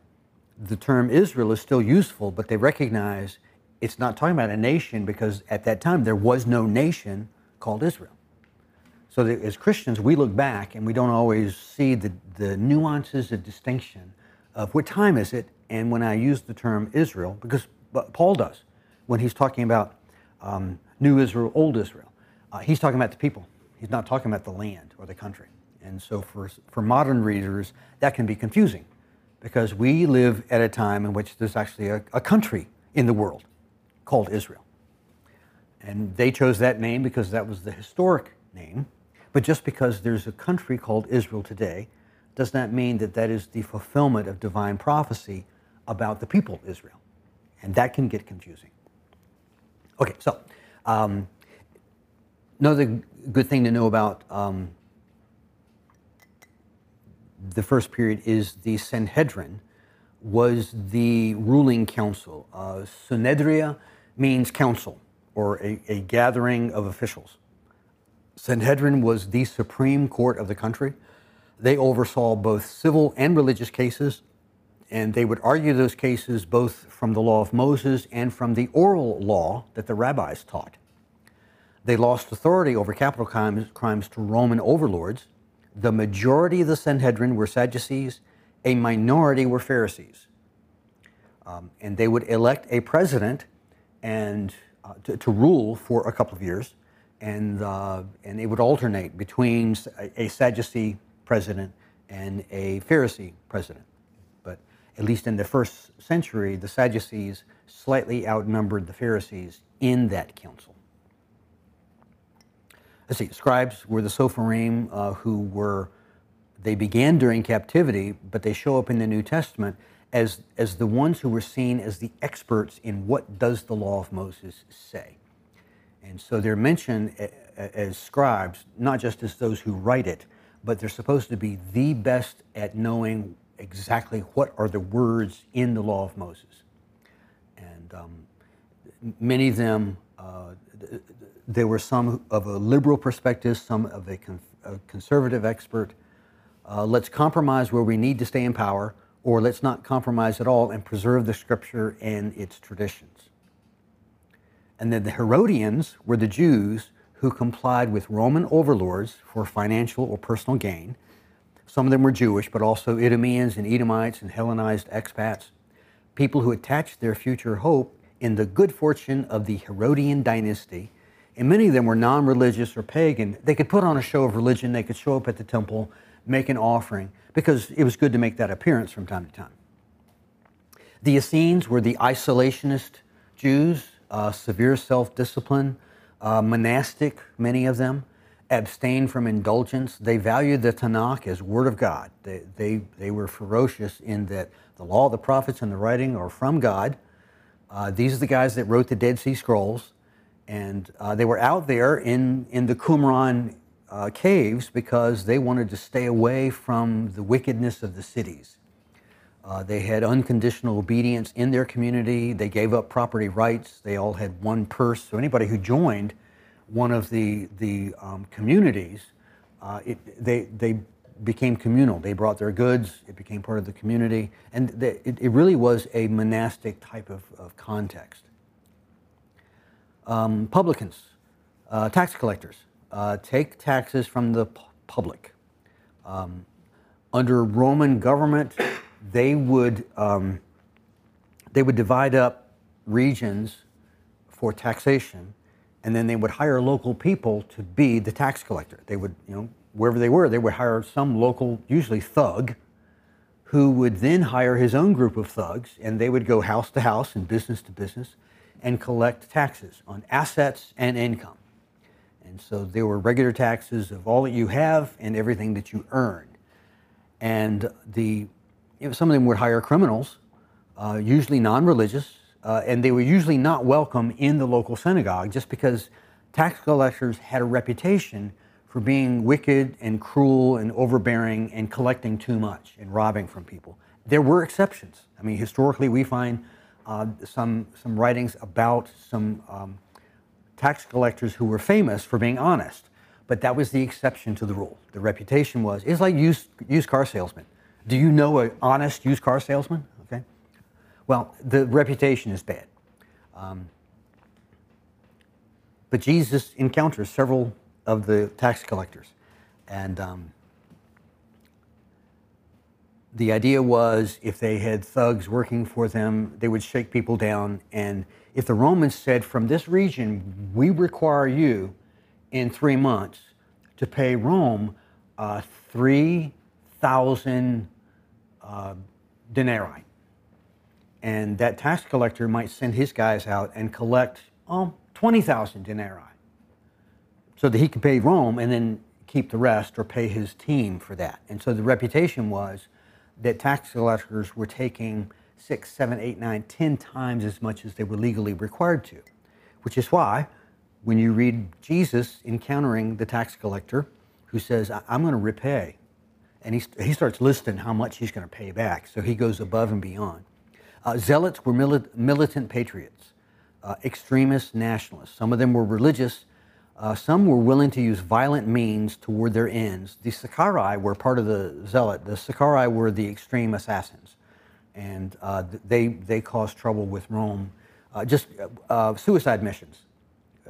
the term Israel is still useful, but they recognize it's not talking about a nation because at that time there was no nation called Israel. So as Christians, we look back and we don't always see the, the nuances of distinction of what time is it, and when I use the term Israel, because Paul does when he's talking about um, New Israel, Old Israel, uh, he's talking about the people. He's not talking about the land or the country. And so for, for modern readers, that can be confusing because we live at a time in which there's actually a, a country in the world called Israel. And they chose that name because that was the historic name. But just because there's a country called Israel today does not mean that that is the fulfillment of divine prophecy about the people Israel. And that can get confusing. Okay, so um, another good thing to know about um, the first period is the Sanhedrin was the ruling council. Uh, means council or a, a gathering of officials. Sanhedrin was the supreme court of the country. They oversaw both civil and religious cases, and they would argue those cases both from the law of Moses and from the oral law that the rabbis taught. They lost authority over capital crimes, crimes to Roman overlords. The majority of the Sanhedrin were Sadducees, a minority were Pharisees. Um, and they would elect a president and uh, to, to, rule for a couple of years, and uh, and it would alternate between a, a Sadducee president and a Pharisee president. But at least in the first century, the Sadducees slightly outnumbered the Pharisees in that council let's see, scribes were the Sopherim uh, who were, they began during captivity, but they show up in the New Testament as, as the ones who were seen as the experts in what does the law of Moses say. And so they're mentioned as scribes, not just as those who write it, but they're supposed to be the best at knowing exactly what are the words in the law of Moses. And um, many of them, uh, there were some of a liberal perspective, some of a, con- a conservative expert. Uh, let's compromise where we need to stay in power, or let's not compromise at all and preserve the scripture and its traditions. And then the Herodians were the Jews who complied with Roman overlords for financial or personal gain. Some of them were Jewish, but also Idumeans and Edomites and Hellenized expats, people who attached their future hope in the good fortune of the Herodian dynasty and many of them were non religious or pagan. They could put on a show of religion, they could show up at the temple, make an offering, because it was good to make that appearance from time to time. The Essenes were the isolationist Jews, uh, severe self discipline, uh, monastic, many of them, abstained from indulgence. They valued the Tanakh as Word of God. They, they, they were ferocious in that the law, the prophets, and the writing are from God. Uh, these are the guys that wrote the Dead Sea Scrolls. And uh, they were out there in, in the Qumran uh, caves because they wanted to stay away from the wickedness of the cities. Uh, they had unconditional obedience in their community. They gave up property rights. They all had one purse. So anybody who joined one of the, the um, communities, uh, it, they, they became communal. They brought their goods. It became part of the community. And they, it, it really was a monastic type of, of context um, publicans, uh, tax collectors, uh, take taxes from the p- public. Um, under Roman government, they would um, they would divide up regions for taxation, and then they would hire local people to be the tax collector. They would, you know, wherever they were, they would hire some local, usually thug, who would then hire his own group of thugs, and they would go house to house and business to business and collect taxes on assets and income. And so there were regular taxes of all that you have and everything that you earn. And the, you know, some of them would hire criminals, uh, usually non religious, uh, and they were usually not welcome in the local synagogue just because tax collectors had a reputation for being wicked and cruel and overbearing and collecting too much and robbing from people. There were exceptions. I mean, historically, we find uh, some, some writings about some um, tax collectors who were famous for being honest. But that was the exception to the rule. The reputation was, it's like used, used car salesman. Do you know an honest used car salesman? Okay. Well, the reputation is bad. Um, but Jesus encounters several of the tax collectors. And um, the idea was if they had thugs working for them, they would shake people down. And if the Romans said, from this region, we require you in three months to pay Rome uh, 3,000 uh, denarii. And that tax collector might send his guys out and collect oh, 20,000 denarii so that he could pay Rome and then keep the rest or pay his team for that. And so the reputation was that tax collectors were taking six, seven, eight, nine, ten times as much as they were legally required to, which is why when you read Jesus encountering the tax collector who says, I'm going to repay, and he, he starts listing how much he's going to pay back. So he goes above and beyond. Uh, zealots were mili- militant patriots, uh, extremist nationalists. Some of them were religious, uh, some were willing to use violent means toward their ends. The Sicarii were part of the zealot. The Sicarii were the extreme assassins, and uh, they they caused trouble with Rome. Uh, just uh, suicide missions.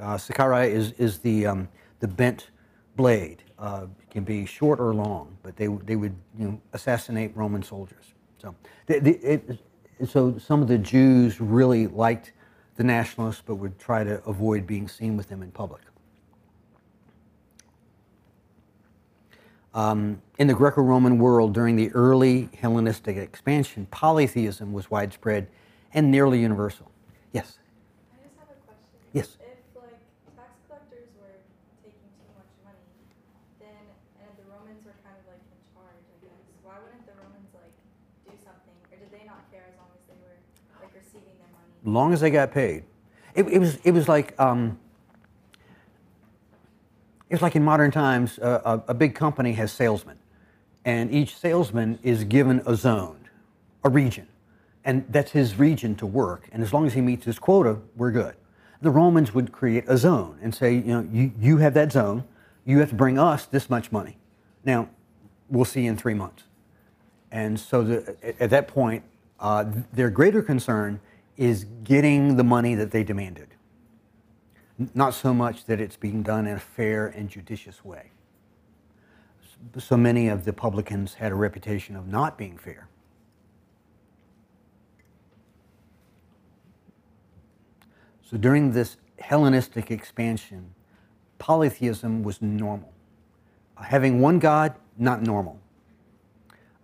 Uh, Sicarii is is the um, the bent blade. Uh, it can be short or long, but they they would you know, assassinate Roman soldiers. So they, they, it, so some of the Jews really liked the nationalists, but would try to avoid being seen with them in public. Um, in the Greco Roman world during the early Hellenistic expansion, polytheism was widespread and nearly universal. Yes? I just have a question. Yes. If like tax collectors were taking too much money, then and the Romans were kind of like in charge, I guess. Why wouldn't the Romans like do something, or did they not care as long as they were like receiving their money? As Long as they got paid. It, it was, it was like, um, it's like in modern times, uh, a, a big company has salesmen, and each salesman is given a zone, a region, and that's his region to work. And as long as he meets his quota, we're good. The Romans would create a zone and say, you know, you, you have that zone, you have to bring us this much money. Now, we'll see you in three months. And so the, at that point, uh, their greater concern is getting the money that they demanded not so much that it's being done in a fair and judicious way. So many of the publicans had a reputation of not being fair. So during this Hellenistic expansion, polytheism was normal. Uh, having one God, not normal.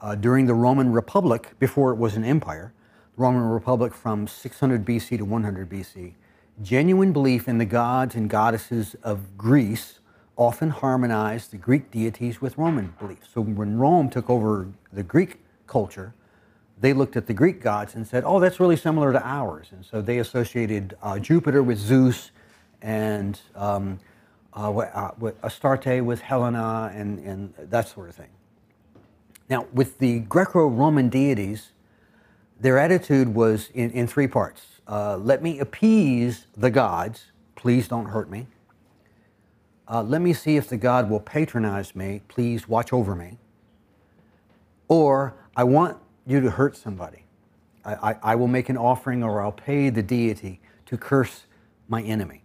Uh, during the Roman Republic, before it was an empire, the Roman Republic from 600 BC to 100 BC, Genuine belief in the gods and goddesses of Greece often harmonized the Greek deities with Roman beliefs. So when Rome took over the Greek culture, they looked at the Greek gods and said, oh, that's really similar to ours. And so they associated uh, Jupiter with Zeus and um, uh, uh, Astarte with Helena and, and that sort of thing. Now, with the Greco Roman deities, their attitude was in, in three parts uh, let me appease the gods. Please don't hurt me. Uh, let me see if the God will patronize me. Please watch over me. Or I want you to hurt somebody. I, I, I will make an offering or I'll pay the deity to curse my enemy.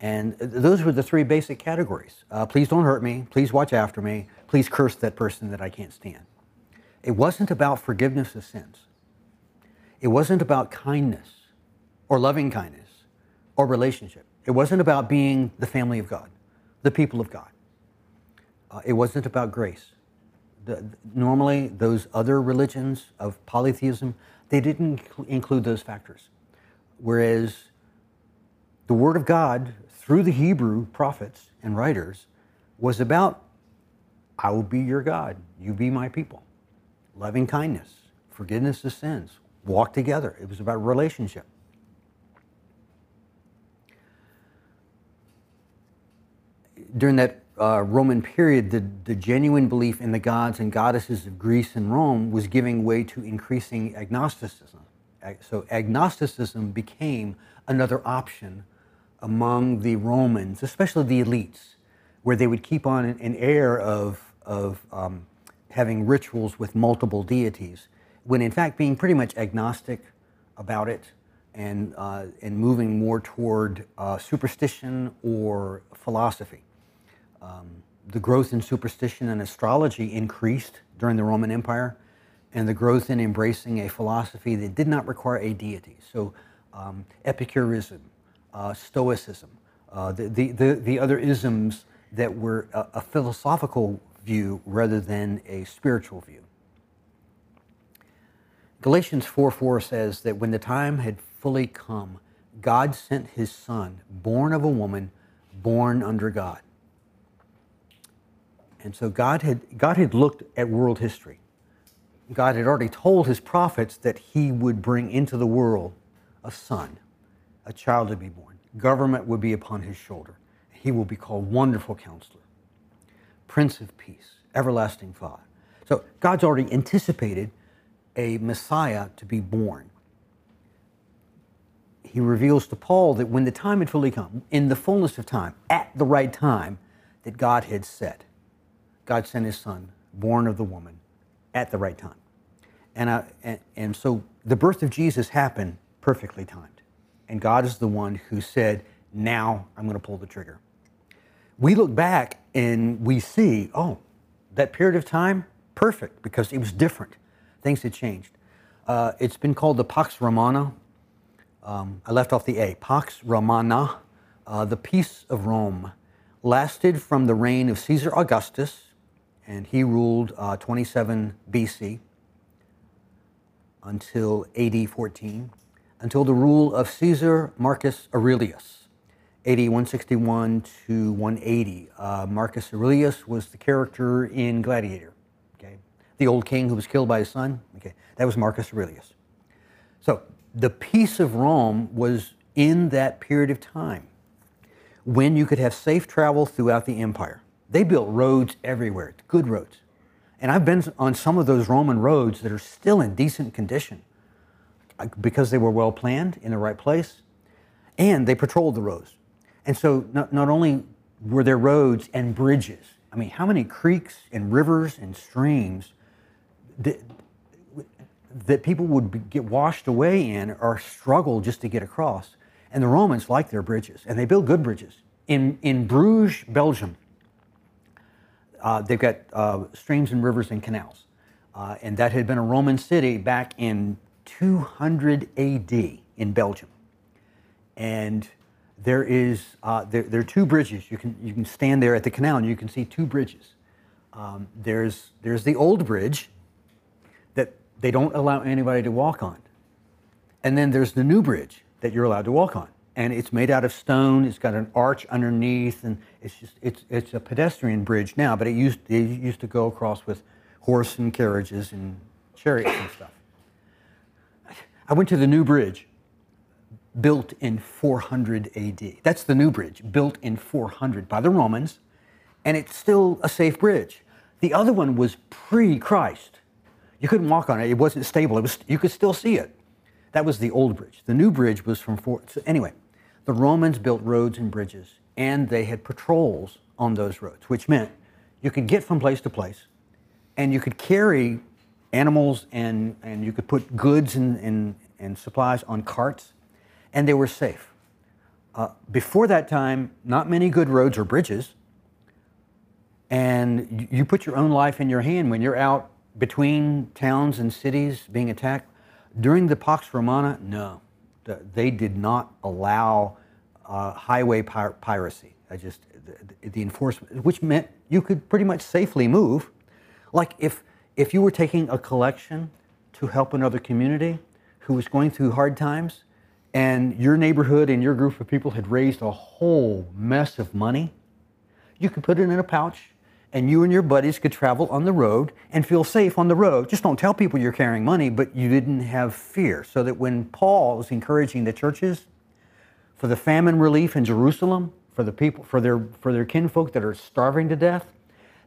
And those were the three basic categories. Uh, please don't hurt me. Please watch after me. Please curse that person that I can't stand. It wasn't about forgiveness of sins. It wasn't about kindness or loving kindness or relationship. It wasn't about being the family of God, the people of God. Uh, it wasn't about grace. The, normally, those other religions of polytheism, they didn't include those factors. Whereas the Word of God, through the Hebrew prophets and writers, was about I will be your God, you be my people. Loving kindness, forgiveness of sins, walk together. It was about relationship. During that uh, Roman period, the, the genuine belief in the gods and goddesses of Greece and Rome was giving way to increasing agnosticism. So agnosticism became another option among the Romans, especially the elites, where they would keep on an, air of, of um, having rituals with multiple deities when in fact being pretty much agnostic about it and, uh, and moving more toward uh, superstition or philosophy. Um, the growth in superstition and astrology increased during the Roman Empire, and the growth in embracing a philosophy that did not require a deity. So, um, Epicureanism, uh, Stoicism, uh, the, the, the, the, other isms that were a, a philosophical view rather than a spiritual view. Galatians 4 4 says that when the time had fully come, God sent his son, born of a woman, born under God. And so God had, God had looked at world history. God had already told his prophets that he would bring into the world a son, a child to be born. Government would be upon his shoulder. He will be called Wonderful Counselor, Prince of Peace, Everlasting Father. So God's already anticipated a Messiah to be born. He reveals to Paul that when the time had fully come, in the fullness of time, at the right time, that God had set, God sent his son, born of the woman, at the right time. And, I, and, and so the birth of Jesus happened perfectly timed. And God is the one who said, Now I'm going to pull the trigger. We look back and we see, oh, that period of time, perfect, because it was different. Things had changed. Uh, it's been called the Pax Romana. Um, I left off the A. Pax Romana, uh, the peace of Rome, lasted from the reign of Caesar Augustus, and he ruled uh, 27 BC until AD 14, until the rule of Caesar Marcus Aurelius, AD 161 to 180. Uh, Marcus Aurelius was the character in Gladiator? The old king who was killed by his son, okay? That was Marcus Aurelius. So the peace of Rome was in that period of time when you could have safe travel throughout the empire. They built roads everywhere, good roads. And I've been on some of those Roman roads that are still in decent condition because they were well planned in the right place and they patrolled the roads. And so not, not only were there roads and bridges, I mean, how many creeks and rivers and streams that, that people would be, get washed away in or struggle just to get across? And the Romans liked their bridges and they built good bridges. In, in Bruges, Belgium, uh, they've got uh, streams and rivers and canals. Uh, and that had been a Roman city back in 200 AD in Belgium. And there is uh, there, there, are two bridges. You can you can stand there at the canal and you can see two bridges. Um, there's there's the old bridge they don't allow anybody to walk on, and then there's the new bridge that you're allowed to walk on and it's made out of stone. It's got an arch underneath, and it's just it's it's a pedestrian bridge now, but it used it used to go across with horse and carriages and chariots and stuff. I went to the new bridge, built in 400 AD. That's the new bridge, built in 400 by the Romans, and it's still a safe bridge. The other one was pre-Christ. You couldn't walk on it; it wasn't stable. It was you could still see it. That was the old bridge. The new bridge was from four. So anyway, the Romans built roads and bridges, and they had patrols on those roads, which meant you could get from place to place, and you could carry animals and, and you could put goods and, and, and supplies on carts, and they were safe. Uh, before that time, not many good roads or bridges, and you put your own life in your hand when you're out between towns and cities being attacked. During the Pax Romana, no they did not allow uh, highway pir- piracy. I just the, the, enforcement, which meant you could pretty much safely move. Like if if you were taking a collection to help another community who was going through hard times, and your neighborhood and your group of people had raised a whole mess of money, you could put it in a pouch and you and your buddies could travel on the road and feel safe on the road. Just don't tell people you're carrying money, but you didn't have fear. So that when Paul was encouraging the churches for the famine relief in Jerusalem, for the people, for their, for their kinfolk that are starving to death,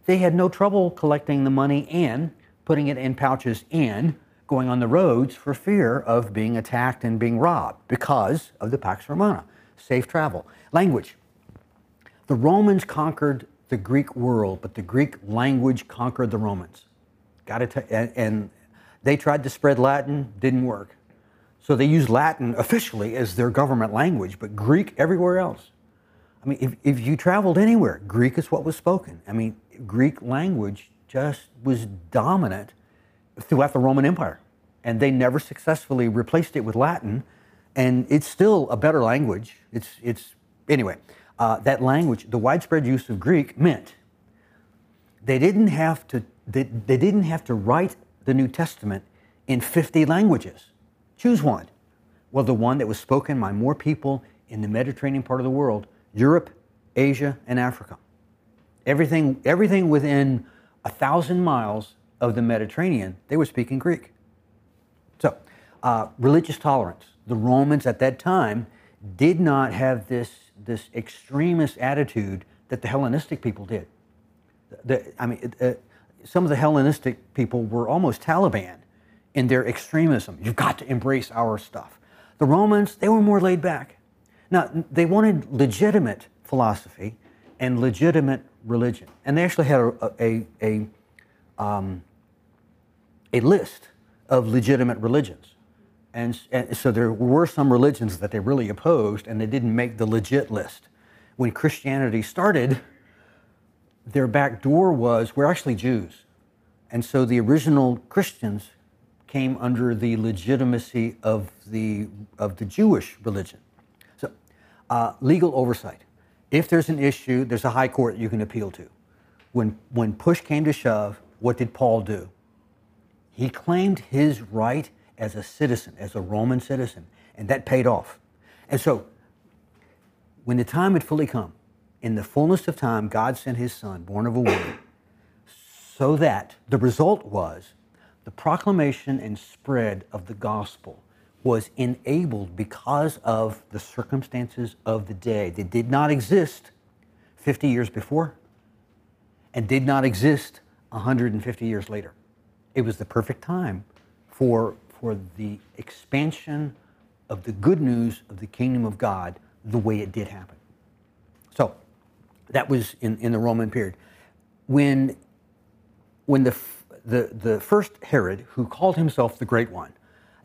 they had no trouble collecting the money and putting it in pouches and going on the roads for fear of being attacked and being robbed because of the Pax Romana, safe travel. Language. The Romans conquered the Greek world, but the Greek language conquered the Romans. Got to and, and they tried to spread Latin, didn't work. So they used Latin officially as their government language, but Greek everywhere else. I mean, if, if you traveled anywhere, Greek is what was spoken. I mean, Greek language just was dominant throughout the Roman Empire. And they never successfully replaced it with Latin. And it's still a better language. It's, it's anyway, uh, that language, the widespread use of Greek meant they didn't have to, they, they didn't have to write the New Testament in 50 languages. Choose one. Well, the one that was spoken by more people in the Mediterranean part of the world, Europe, Asia, and Africa. Everything, everything within a thousand miles of the Mediterranean, they were speaking Greek. So, uh, religious tolerance. The Romans at that time did not have this, this extremist attitude that the Hellenistic people did. The, I mean, uh, some of the Hellenistic people were almost Taliban in their extremism. You've got to embrace our stuff. The Romans, they were more laid back. Now, they wanted legitimate philosophy and legitimate religion. And they actually had a, a, a, um, a list of legitimate religions. And, and, so there were some religions that they really opposed, and they didn't make the legit list. When Christianity started, their back door was we're actually Jews. And so the original Christians came under the legitimacy of the, of the Jewish religion. So, uh, legal oversight. If there's an issue, there's a high court you can appeal to. When, when push came to shove, what did Paul do? He claimed his right as a citizen, as a Roman citizen, and that paid off. And so, when the time had fully come, in the fullness of time, God sent his son, born of a woman, so that the result was the proclamation and spread of the gospel was enabled because of the circumstances of the day. They did not exist 50 years before and did not exist 150 years later. It was the perfect time for, for the expansion of the good news of the kingdom of God the way it did happen. So that was in, in the Roman period. When, when the the, the first Herod, who called himself the Great One,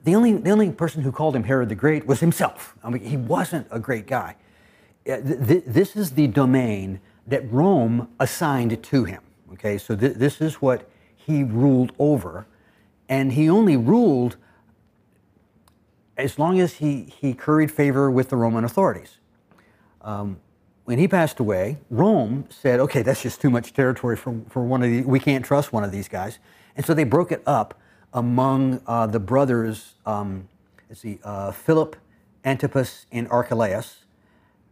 the only, the only person who called him Herod the Great was himself. I mean, he wasn't a great guy. Uh, this is the domain that Rome assigned to him. Okay, so th- this is what he ruled over, and he only ruled as long as he, he curried favor with the Roman authorities. Um, when he passed away, Rome said, okay, that's just too much territory for, for one of these. We can't trust one of these guys. And so they broke it up among uh, the brothers, um, let's see, uh, Philip, Antipas, and Archelaus,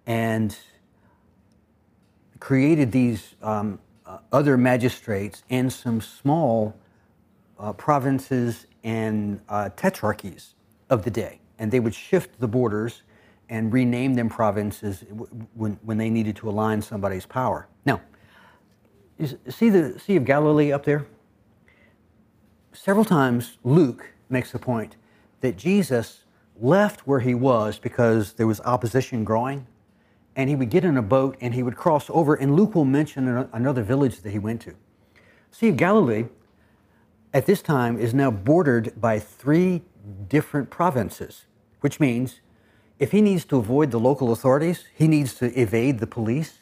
and created these um, uh, other magistrates and some small uh, provinces and uh, tetrarchies of the day. And they would shift the borders and rename them provinces when, when they needed to align somebody's power. Now, see the Sea of Galilee up there? Several times Luke makes the point that Jesus left where he was because there was opposition growing, and he would get in a boat and he would cross over, and Luke will mention another village that he went to. Sea of Galilee at this time is now bordered by three different provinces, which means if he needs to avoid the local authorities, he needs to evade the police,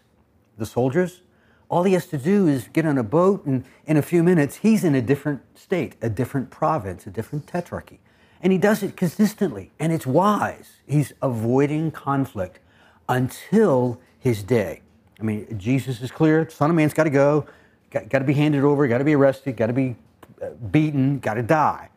the soldiers, all he has to do is get on a boat and in a few minutes he's in a different state, a different province, a different tetrarchy. And he does it consistently and it's wise. He's avoiding conflict until his day. I mean, Jesus is clear, Son of Man's got to go, got, to be handed over, got to be arrested, got to be beaten, got to die.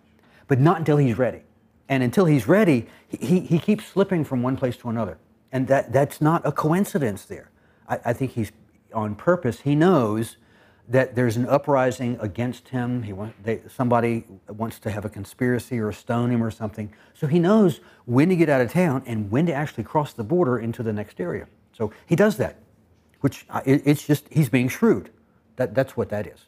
But not until he's ready. And until he's ready, he, he keeps slipping from one place to another. And that, that's not a coincidence there. I, I think he's on purpose. He knows that there's an uprising against him. He want, they, somebody wants to have a conspiracy or stone him or something. So he knows when to get out of town and when to actually cross the border into the next area. So he does that, which uh, it, it's just, he's being shrewd. That, that's what that is.